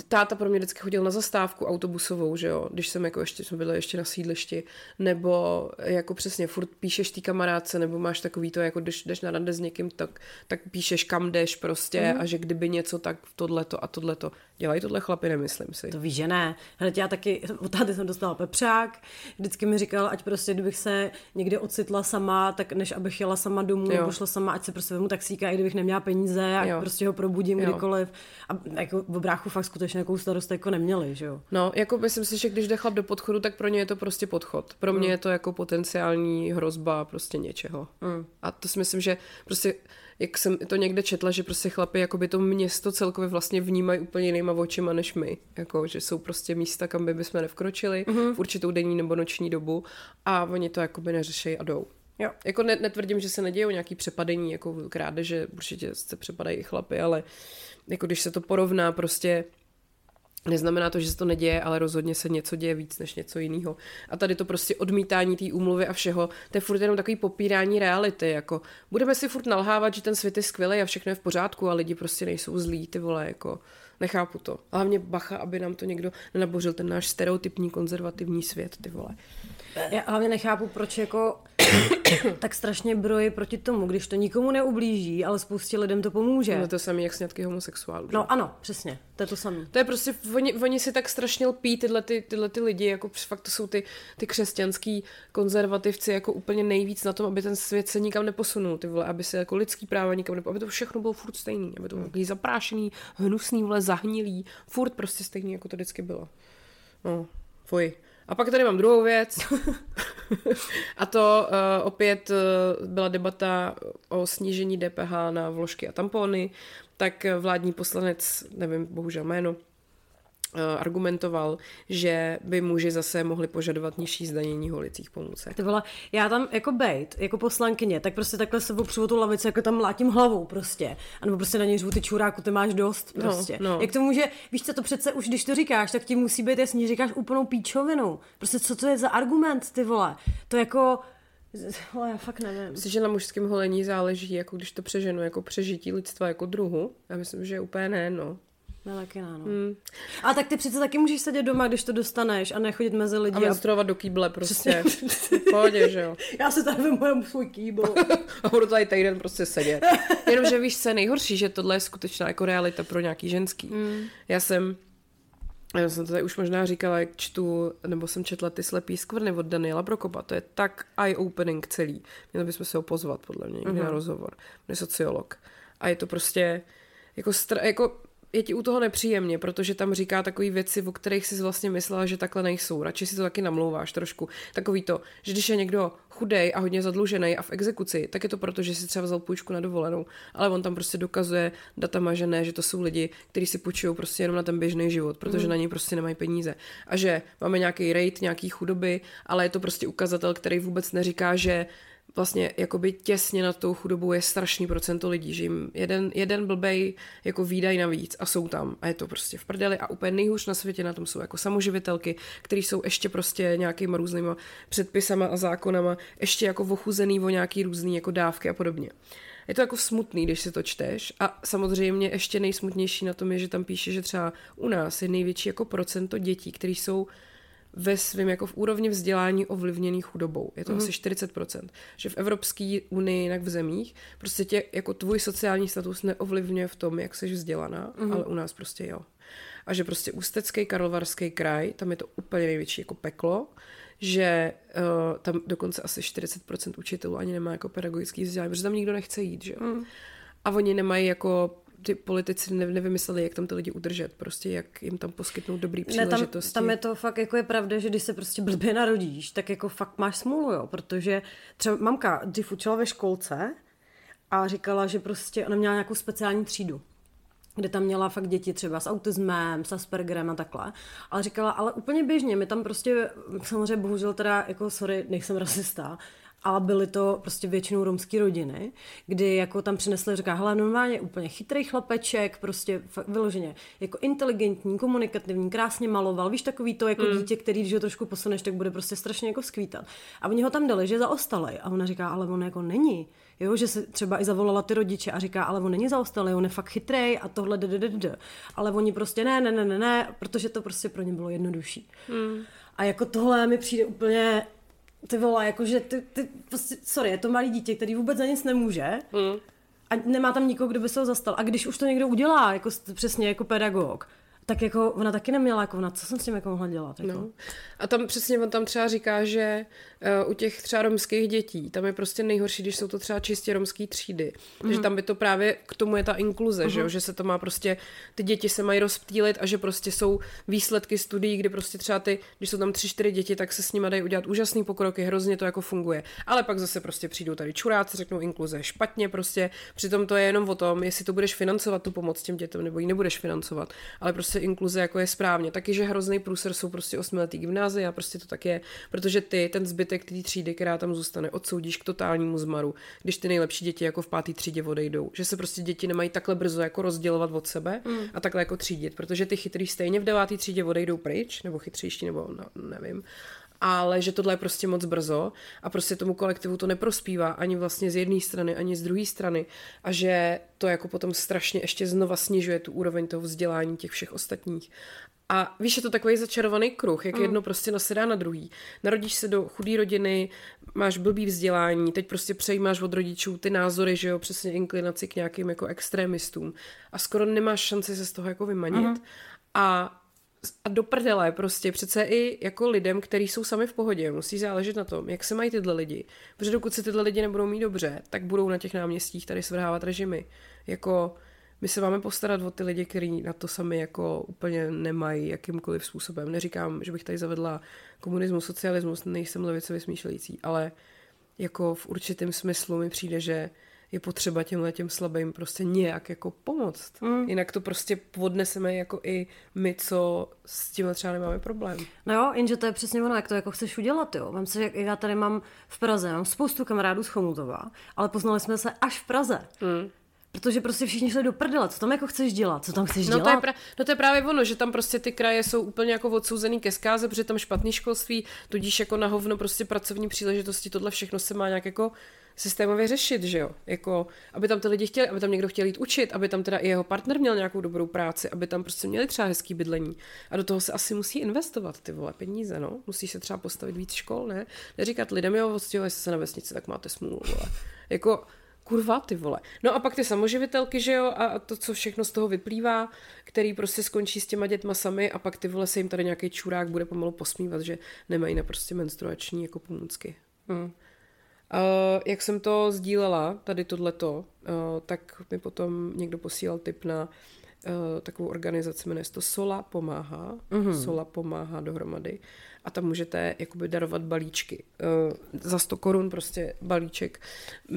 táta pro mě vždycky chodil na zastávku autobusovou, že jo, když jsem jako ještě, jsme byli ještě na sídlišti, nebo jako přesně furt píšeš té kamarádce, nebo máš takový to, jako když jdeš na rande s někým, tak, tak píšeš kam jdeš prostě Mhm. a že kdyby něco, tak tohleto a tohleto. Dělají tohle chlapy, nemyslím si. To víš, že ne. Hned já taky, od táty jsem dostala pepřák, vždycky mi říkal, ať prostě, kdybych se někde ocitla sama, tak než abych jela sama domů, Jo. nebo šla sama, ať si prostě vemu taxíka, i kdybych neměla peníze, ať Jo. prostě ho probudím Jo. kdykoliv. A jako v bráchu fakt skutečně nějakou starost jako neměli, že jo. No, jako myslím si, že když jde chlap do podchodu, tak pro ně je to prostě podchod. Pro mě je to jako potenciální hrozba prostě něčeho. Mm. A to si myslím, že prostě, jak jsem to někde četla, že prostě chlapi jakoby to město celkově vlastně vnímají úplně jinýma očima než my. Jako, že jsou prostě místa, kam by bychom nevkročili mm-hmm. v určitou denní nebo noční dobu a oni to jakoby neřeší a jdou. Jo. Jako ne, netvrdím, že se nedějou nějaký přepadení, jako krádeže, určitě se přepadají i chlapy, ale jako když se to porovná prostě Neznamená to, že se to neděje, ale rozhodně se něco děje víc než něco jiného. A tady to prostě odmítání té úmluvy a všeho, to je furt jenom takový popírání reality. Jako budeme si furt nalhávat, že ten svět je skvělý a všechno je v pořádku a lidi prostě nejsou zlí, ty vole, jako nechápu to. A hlavně bacha, aby nám to někdo nenabořil ten náš stereotypní konzervativní svět, ty vole. Já hlavně nechápu, proč jako tak strašně broji proti tomu, když to nikomu neublíží, ale spoustě lidem to pomůže. No to samé jak sňatky homosexuálů. že? No ano, přesně, to je to samé. To je prostě, oni, oni si tak strašně lpí tyhle, ty, tyhle ty lidi, jako fakt to jsou ty, ty křesťanský konzervativci jako úplně nejvíc na tom, aby ten svět se nikam neposunul, ty vole, aby se jako lidský práva nikam neposunul, aby to všechno bylo furt stejný, aby to bylo takový zaprášený, hnusný, vole, zahnilý, furt prostě stejný, jako to vždycky bylo. No, fuj. A pak tady mám druhou věc. a to uh, opět uh, byla debata o snížení DPH na vložky a tampony. Tak eh, vládní poslanec, nevím bohužel jméno, argumentoval, že by muži zase mohli požadovat nižší zdanění holicích pomůcek. Ty vole, já tam jako bejt, jako poslankyně, tak prostě takhle se opřu tu lavici, jako tam mlátím hlavou prostě. A nebo prostě na něj řvu, ty čuráku, ty máš dost No, prostě. no. Jak to může, víš co, to přece už když to říkáš, tak ti musí být jasný, říkáš úplnou píčovinu. Prostě co to je za argument, ty vole. To jako, vole, já fakt nevím. Myslím, že na mužském holení záleží, jako když to přeženu, jako přežití lidstva jako druhu. Já myslím, že úplně ne, no. No, taky ne, no. Hmm. A tak ty přece taky můžeš sedět doma, když to dostaneš a nechodit mezi lidi. A A menstruovat do kýble prostě. Pohodě, že jo. Já se tady vemu svůj kýbl. A budu tady týden prostě sedět. Jenomže víš, co je nejhorší, že tohle je skutečná jako realita pro nějaký ženský. Mm. Já jsem já jsem to tady už možná říkala, jak čtu, nebo jsem četla ty slepý skvrny od Daniela Prokopa. To je tak eye-opening celý. Měli bychom se ho pozvat, podle mě, někdy mm-hmm. na rozhovor. On je sociolog. A je to prostě jako, stra- jako je ti u toho nepříjemně, protože tam říká takové věci, o kterých si vlastně myslela, že takhle nejsou. Radši si to taky namlouváš trošku. Takový to, že když je někdo chudej a hodně zadlužený a v exekuci, tak je to proto, že si třeba vzal půjčku na dovolenou. Ale on tam prostě dokazuje datama, že ne, že to jsou lidi, kteří si půjčují prostě jenom na ten běžný život, protože mm. na něj prostě nemají peníze. A že máme nějaký rate, nějaký chudoby, ale je to prostě ukazatel, který vůbec neříká, že vlastně jakoby těsně nad tou chudobou je strašný procento lidí, že jim jeden, jeden blbej jako výdaj navíc a jsou tam a je to prostě v prdeli a úplně nejhůř na světě na tom jsou jako samoživitelky, které jsou ještě prostě nějakýma různýma předpisama a zákonama, ještě jako ochuzený o nějaký různý jako dávky a podobně. Je to jako smutný, když si to čteš a samozřejmě ještě nejsmutnější na tom je, že tam píše, že třeba u nás je největší jako procento dětí, které jsou ve svém jako v úrovni vzdělání ovlivněný chudobou. Je to mm. asi 40%. Že v Evropské unii, jinak v zemích, prostě tě jako tvůj sociální status neovlivňuje v tom, jak jsi vzdělaná, mm. ale u nás prostě jo. A že prostě Ústecký, Karlovarský kraj, tam je to úplně největší jako peklo, že uh, tam dokonce asi 40% učitelů ani nemá jako pedagogický vzdělání, protože tam nikdo nechce jít, že jo. Mm. A oni nemají jako ty politici nevymysleli, jak tam ty lidi udržet, prostě jak jim tam poskytnout dobrý příležitosti. Ne, tam, tam je to fakt jako je pravda, že když se prostě blbě narodíš, tak jako fakt máš smůlu, jo, protože třeba mamka dřív učila ve školce a říkala, že prostě ona měla nějakou speciální třídu kde tam měla fakt děti třeba s autismem, s Aspergerem a takhle. Ale říkala, ale úplně běžně, my tam prostě, samozřejmě bohužel teda, jako sorry, nejsem rasista, ale byly to prostě většinou romské rodiny, kdy jako tam přinesli, říká, hele, normálně úplně chytrý chlapeček, prostě fakt vyloženě, jako inteligentní, komunikativní, krásně maloval, víš, takový to jako mm. dítě, který, když ho trošku posuneš, tak bude prostě strašně jako skvítat. A oni ho tam dali, že zaostalej. A ona říká, ale on jako není. Jo, že se třeba i zavolala ty rodiče a říká, ale on není zaostalý, on je fakt chytrý a tohle d, Ale oni prostě ne, ne, ne, ne, ne, protože to prostě pro ně bylo jednodušší. Mm. A jako tohle mi přijde úplně ty vole, jakože ty, ty, prostě, sorry, je to malý dítě, který vůbec za nic nemůže mm. a nemá tam nikoho, kdo by se ho zastal. A když už to někdo udělá, jako přesně jako pedagog, tak jako ona taky neměla, jako ona, co jsem s tím jako mohla dělat. Jako? No. A tam přesně on tam třeba říká, že uh, u těch třeba romských dětí, tam je prostě nejhorší, když jsou to třeba čistě romský třídy. Mm-hmm. Takže tam by to právě k tomu je ta inkluze, mm-hmm. že, jo? Mhm. že se to má prostě, ty děti se mají rozptýlit a že prostě jsou výsledky studií, kdy prostě třeba ty, když jsou tam tři, čtyři děti, tak se s nimi dají udělat úžasný pokroky, hrozně to jako funguje. Ale pak zase prostě přijdou tady čuráci, řeknou inkluze špatně prostě, přitom to je jenom o tom, jestli to budeš financovat tu pomoc těm dětem nebo ji nebudeš financovat. Ale prostě inkluze jako je správně. Taky, že hrozný průser jsou prostě osmiletý gymnázy a prostě to tak je, protože ty ten zbytek té třídy, která tam zůstane, odsoudíš k totálnímu zmaru, když ty nejlepší děti jako v páté třídě odejdou. Že se prostě děti nemají takhle brzo jako rozdělovat od sebe mm. a takhle jako třídit, protože ty chytrý stejně v deváté třídě odejdou pryč, nebo chytřejší, nebo no, nevím ale že tohle je prostě moc brzo a prostě tomu kolektivu to neprospívá ani vlastně z jedné strany, ani z druhé strany a že to jako potom strašně ještě znova snižuje tu úroveň toho vzdělání těch všech ostatních. A víš, je to takový začarovaný kruh, jak mm. jedno prostě nasedá na druhý. Narodíš se do chudé rodiny, máš blbý vzdělání, teď prostě přejímáš od rodičů ty názory, že jo, přesně inklinaci k nějakým jako extrémistům a skoro nemáš šanci se z toho jako vymanit. Mm. A a do prdele prostě přece i jako lidem, kteří jsou sami v pohodě, musí záležet na tom, jak se mají tyhle lidi. Protože dokud se tyhle lidi nebudou mít dobře, tak budou na těch náměstích tady svrhávat režimy. Jako my se máme postarat o ty lidi, kteří na to sami jako úplně nemají jakýmkoliv způsobem. Neříkám, že bych tady zavedla komunismus, socialismus, nejsem levicově smýšlející, ale jako v určitém smyslu mi přijde, že je potřeba těmhle těm slabým prostě nějak jako pomoct. Mm. Jinak to prostě odneseme jako i my, co s tím třeba nemáme problém. No jo, jenže to je přesně ono, jak to jako chceš udělat, jo. Vem si, jak já tady mám v Praze, mám spoustu kamarádů z Chomutova, ale poznali jsme se až v Praze. Mm. Protože prostě všichni šli do prdele, co tam jako chceš dělat, co tam chceš no dělat? To je, pra- no to je právě ono, že tam prostě ty kraje jsou úplně jako odsouzený ke zkáze, protože tam špatný školství, tudíž jako na hovno prostě pracovní příležitosti, tohle všechno se má nějak jako systémově řešit, že jo? Jako, aby tam ty lidi chtěli, aby tam někdo chtěl jít učit, aby tam teda i jeho partner měl nějakou dobrou práci, aby tam prostě měli třeba hezký bydlení. A do toho se asi musí investovat ty vole peníze, no. Musí se třeba postavit víc škol, ne? Neříkat lidem, jo, odstěhovali se na vesnici, tak máte smůlu, vole. Jako, kurva, ty vole. No a pak ty samoživitelky, že jo, a to, co všechno z toho vyplývá, který prostě skončí s těma dětma sami a pak ty vole se jim tady nějaký čurák bude pomalu posmívat, že nemají na prostě menstruační jako pomůcky. Hmm. Uh, jak jsem to sdílela, tady tohleto, uh, tak mi potom někdo posílal tip na uh, takovou organizaci, jmenuje se to Sola pomáhá. Mm-hmm. Sola pomáhá dohromady. A tam můžete jakoby darovat balíčky. Uh, za 100 korun prostě balíček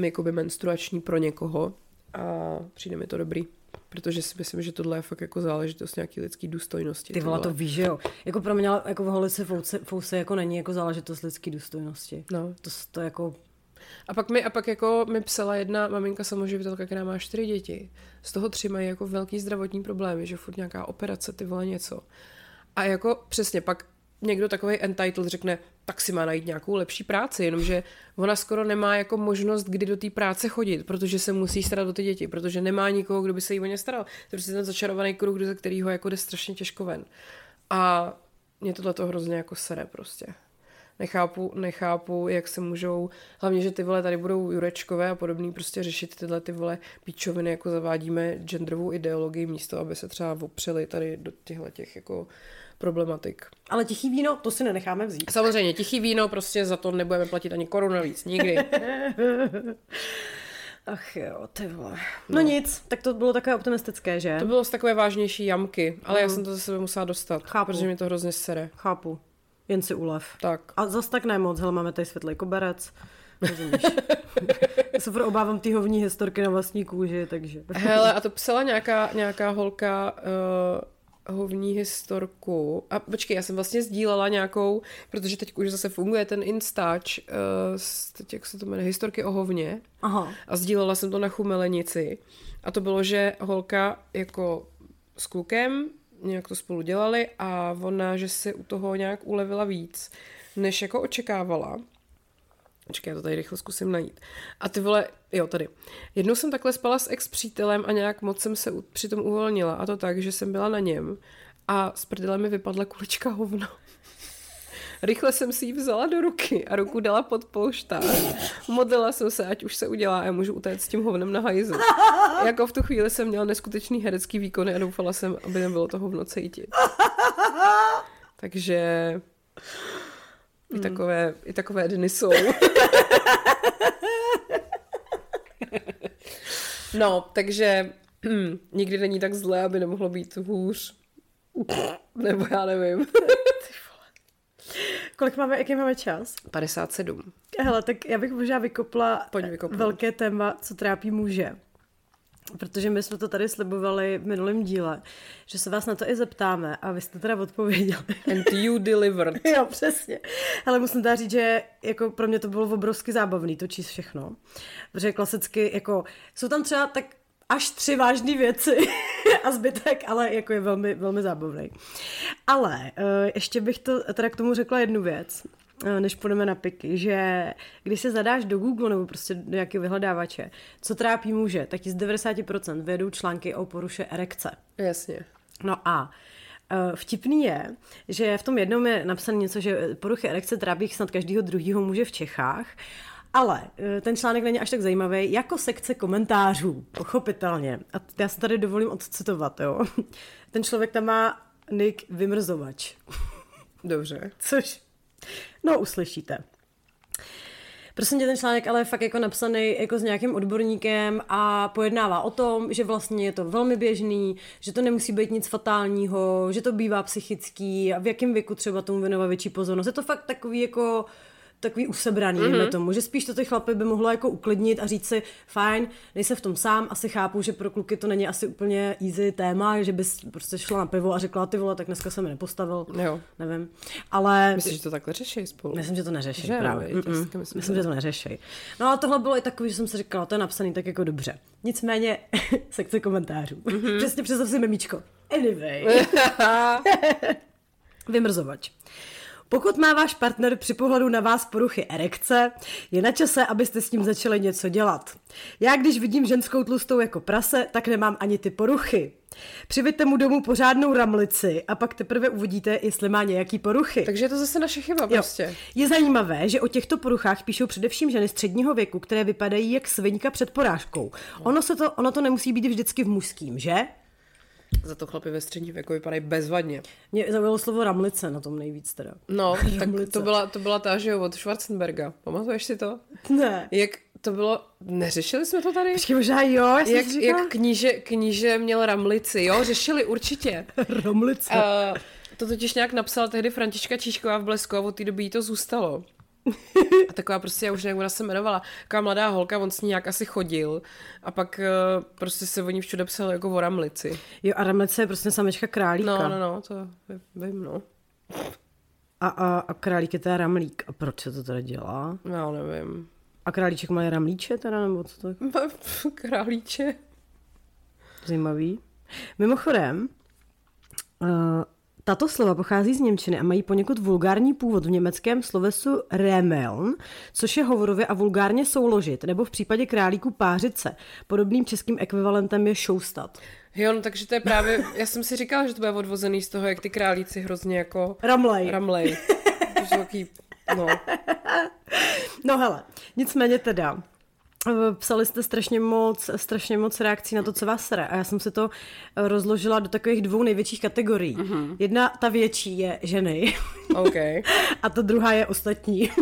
jakoby menstruační pro někoho. A přijde mi to dobrý. Protože si myslím, že tohle je fakt jako záležitost nějaký lidský důstojnosti. Ty vole, to víš, že jo. Jako pro mě jako v holice fouse, fouse jako není jako záležitost lidský důstojnosti. No. To, to jako a pak mi, a pak jako mi psala jedna maminka samoživitelka, která má čtyři děti. Z toho tři mají jako velký zdravotní problémy, že furt nějaká operace, ty vole něco. A jako přesně pak někdo takový entitled řekne, tak si má najít nějakou lepší práci, jenomže ona skoro nemá jako možnost, kdy do té práce chodit, protože se musí starat o ty děti, protože nemá nikoho, kdo by se jí o ně staral. To je prostě ten začarovaný kruh, ze kterého jako jde strašně těžko ven. A mě tohle to hrozně jako sere prostě nechápu, nechápu, jak se můžou, hlavně, že ty vole tady budou Jurečkové a podobný prostě řešit tyhle ty vole píčoviny, jako zavádíme genderovou ideologii místo, aby se třeba opřeli tady do těchto těch jako problematik. Ale tichý víno, to si nenecháme vzít. Samozřejmě, tichý víno, prostě za to nebudeme platit ani korunu víc, nikdy. Ach jo, ty vole. No. no nic, tak to bylo takové optimistické, že? To bylo z takové vážnější jamky, ale mm. já jsem to ze sebe musela dostat, Chápu. protože mi to hrozně sere. Chápu. Jen si ulev. Tak. A zas tak nemoc, hele, máme tady světlý koberec. Rozumíš? Já se furt obávám ty hovní historky na vlastní kůži, takže... Hele, a to psala nějaká, nějaká holka uh, hovní historku. A počkej, já jsem vlastně sdílela nějakou, protože teď už zase funguje ten Instač, uh, teď jak se to jmenuje, historky o hovně. Aha. A sdílela jsem to na chumelenici. A to bylo, že holka jako s klukem nějak to spolu dělali a ona, že si u toho nějak ulevila víc, než jako očekávala. Počkej, já to tady rychle zkusím najít. A ty vole, jo, tady. Jednou jsem takhle spala s ex-přítelem a nějak moc jsem se přitom uvolnila. A to tak, že jsem byla na něm a z prdele mi vypadla kulička hovno. Rychle jsem si ji vzala do ruky a ruku dala pod polštář. Modlila jsem se, ať už se udělá a já můžu utéct s tím hovnem na hajzu. jako v tu chvíli jsem měla neskutečný herecký výkony a doufala jsem, aby nebylo to hovno cítit. Takže i hmm. takové, i takové dny jsou. no, takže hm, nikdy není tak zlé, aby nemohlo být hůř. Nebo já nevím. Kolik máme, jaký máme čas? 57. Hele, tak já bych možná vykopla Pojď velké téma, co trápí muže. Protože my jsme to tady slibovali v minulém díle, že se vás na to i zeptáme a vy jste teda odpověděli. And you delivered. jo, přesně. Ale musím teda říct, že jako pro mě to bylo obrovsky zábavný to číst všechno. Protože klasicky jako jsou tam třeba tak až tři vážné věci a zbytek, ale jako je velmi, velmi zábavný. Ale uh, ještě bych to teda k tomu řekla jednu věc, uh, než půjdeme na piky, že když se zadáš do Google nebo prostě do nějakého vyhledávače, co trápí muže, tak ti z 90% vedou články o poruše erekce. Jasně. No a eh, Vtipný je, že v tom jednom je napsané něco, že poruchy erekce trápí snad každého druhého muže v Čechách ale eh, ten článek není až tak zajímavý jako sekce komentářů, pochopitelně. A já se tady dovolím odcitovat, jo. Ten člověk tam má nick vymrzovač. Dobře. Což, no uslyšíte. Prosím tě, ten článek ale je fakt jako napsaný jako s nějakým odborníkem a pojednává o tom, že vlastně je to velmi běžný, že to nemusí být nic fatálního, že to bývá psychický a v jakém věku třeba tomu věnovat větší pozornost. Je to fakt takový jako takový usebraný, mm-hmm. tomu, že spíš to ty chlapy by mohlo jako uklidnit a říct si, fajn, nejsem v tom sám, asi chápu, že pro kluky to není asi úplně easy téma, že bys prostě šla na pivo a řekla, ty vole, tak dneska se mi nepostavil, jo. nevím. Ale... Myslíš, že to takhle řeší spolu? Myslím, že to neřeší, že, právě. Myslím, myslím, že to neřeší. No ale tohle bylo i takový, že jsem si říkala, to je napsaný tak jako dobře. Nicméně, sekce komentářů. Mm-hmm. Přesně představ si memíčko. Anyway. Vymrzovač. Pokud má váš partner při pohledu na vás poruchy erekce, je na čase, abyste s tím začali něco dělat. Já, když vidím ženskou tlustou jako prase, tak nemám ani ty poruchy. Přiveďte mu domů pořádnou ramlici a pak teprve uvidíte, jestli má nějaký poruchy. Takže je to zase naše chyba prostě. Jo. Je zajímavé, že o těchto poruchách píšou především ženy středního věku, které vypadají jak svinka před porážkou. Ono, se to, ono to nemusí být vždycky v mužským, že? Za to chlapi ve střední věku vypadají bezvadně. Mě zaujalo slovo ramlice na tom nejvíc teda. No, tak to byla, to byla ta, že jo, od Schwarzenberga. Pamatuješ si to? Ne. Jak to bylo, neřešili jsme to tady? Počkej, možná jo, já jsem Jak, si říkala, jak kníže, kníže měl ramlici, jo, řešili určitě. ramlice. Uh, to totiž nějak napsala tehdy Františka Číšková v Blesku a od té doby jí to zůstalo. A taková prostě, já už nevím, jak ona se jmenovala, taková mladá holka, on s ní nějak asi chodil a pak uh, prostě se o ní všude psal jako o ramlici. Jo, a ramlice je prostě samečka králíka. No, no, no, to vím, no. A, a, a králík je teda ramlík. A proč se to teda dělá? Já nevím. A králíček má ramlíče teda, nebo co to je? Králíče. Zajímavý. Mimochodem, uh, tato slova pochází z Němčiny a mají poněkud vulgární původ v německém slovesu remeln, což je hovorově a vulgárně souložit, nebo v případě králíku pářice. Podobným českým ekvivalentem je šoustat. Jo, no takže to je právě, já jsem si říkala, že to bude odvozený z toho, jak ty králíci hrozně jako Ramlej. ramlej. No. No hele, nicméně teda, Psali jste strašně moc, strašně moc reakcí na to, co vás sere. A já jsem si to eh, rozložila do takových dvou největších kategorií. Mm-hmm. Jedna, ta větší, je ženy. OK. A ta druhá je ostatní.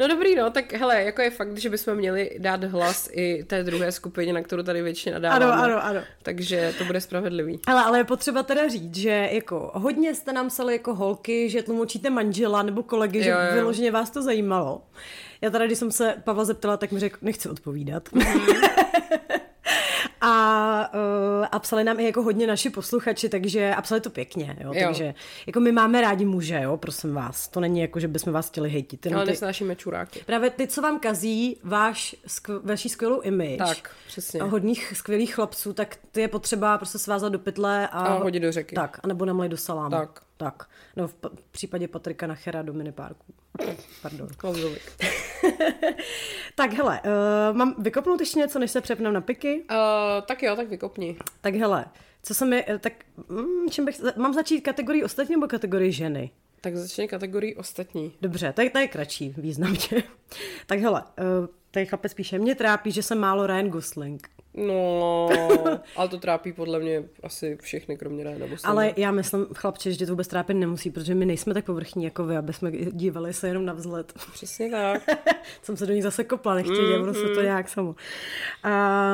No dobrý, no, tak hele, jako je fakt, že bychom měli dát hlas i té druhé skupině, na kterou tady většině nadáváme. Ano, ano, ano. Takže to bude spravedlivý. Ale, ale je potřeba teda říct, že jako hodně jste nám psali jako holky, že tlumočíte manžela nebo kolegy, jo, že Jo, jo. vyloženě vás to zajímalo. Já teda, když jsem se Pavla zeptala, tak mi řekl, nechci odpovídat. A, uh, a psali nám i jako hodně naši posluchači, takže a psali to pěkně, jo, Jo. takže jako my máme rádi muže, jo, prosím vás, to není jako, že bychom vás chtěli hejtit, Ale ty, nesnášíme čuráky. právě ty, co vám kazí váš, skv, vaší skvělou image, Tak, přesně. a hodných skvělých chlapců, tak ty je potřeba prostě svázat do pytle a, A hodit do řeky. Tak, anebo namlej do salámu. Tak. Tak. No v, p- v případě Patrika Nachera do miniparku. Pardon. Klauzovik. Tak hele, uh, mám vykopnout ještě něco, než se přepneme na piky? Uh, tak jo, tak vykopni. Tak hele, co se mi, eh, tak mm, čím bych, mám začít kategorii ostatní nebo kategorii ženy? Tak začne kategorii ostatní. Dobře, tak to je kratší významně. tak hele, uh, tady chlapec píše, mě trápí, že jsem málo Ryan Gosling. No, ale to trápí podle mě asi všechny, kromě Ryana Goslingera. Ale já myslím, chlapče, že to vůbec trápit nemusí, protože my nejsme tak povrchní jako vy, aby jsme dívali se jenom na vzhled. Přesně tak. jsem se do ní zase kopla, nechtěl, mm, ono se to nějak samo.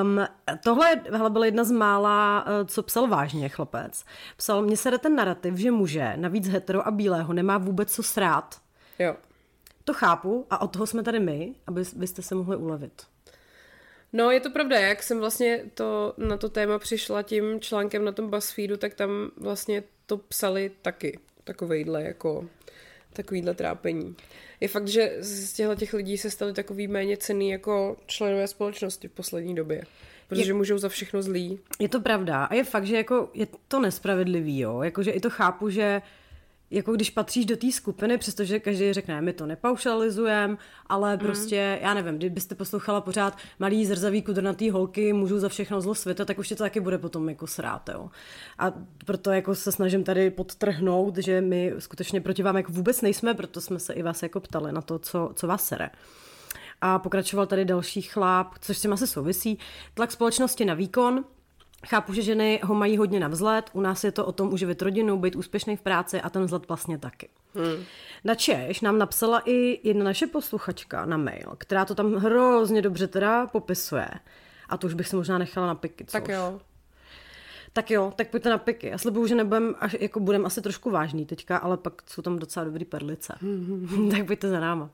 Um, tohle hele, byla jedna z mála, eh, co psal vážně chlapec. Psal, mně se jde ten narrativ, že muže, navíc hetero a bílého, nemá vůbec co srát. Jo. To chápu a od toho jsme tady my, aby byste se mohli ulevit. No, je to pravda, jak jsem vlastně to, na to téma přišla tím článkem na tom BuzzFeedu, tak tam vlastně to psali taky, takovejhle jako takovýhle trápení. Je fakt, že z těchto těch lidí se stali takový méně cený jako členové společnosti v poslední době. Protože Je- můžou za všechno zlý. Je to pravda a je fakt, že jako je to nespravedlivý, jo, jakože i to chápu, že jako když patříš do té skupiny, přestože každý řekne, my to nepaušalizujeme, ale Mhm. prostě, já nevím, kdybyste poslouchala pořád malý zrzavý kudrnatý holky, můžou za všechno zlo světa, tak už tě to taky bude potom jako srát, jo. A proto jako se snažím tady podtrhnout, že my skutečně proti vám jako vůbec nejsme, proto jsme se i vás jako ptali na to, co, co vás sere. A pokračoval tady další chlap, což s tím asi souvisí. Tlak společnosti na výkon. Chápu, že ženy ho mají hodně na vzhled. U nás je to o tom uživit rodinu, být úspěšný v práci a ten vzhled vlastně taky. Hmm. Na Češ nám napsala i jedna naše posluchačka na mail, která to tam hrozně dobře teda popisuje. A to už bych se možná nechala na piky, což? Tak jo. Tak jo, tak pojďte na piky. Já slibuju, že nebudem, až, jako budem asi trošku vážný teďka, ale pak jsou tam docela dobrý perlice. tak pojďte za náma.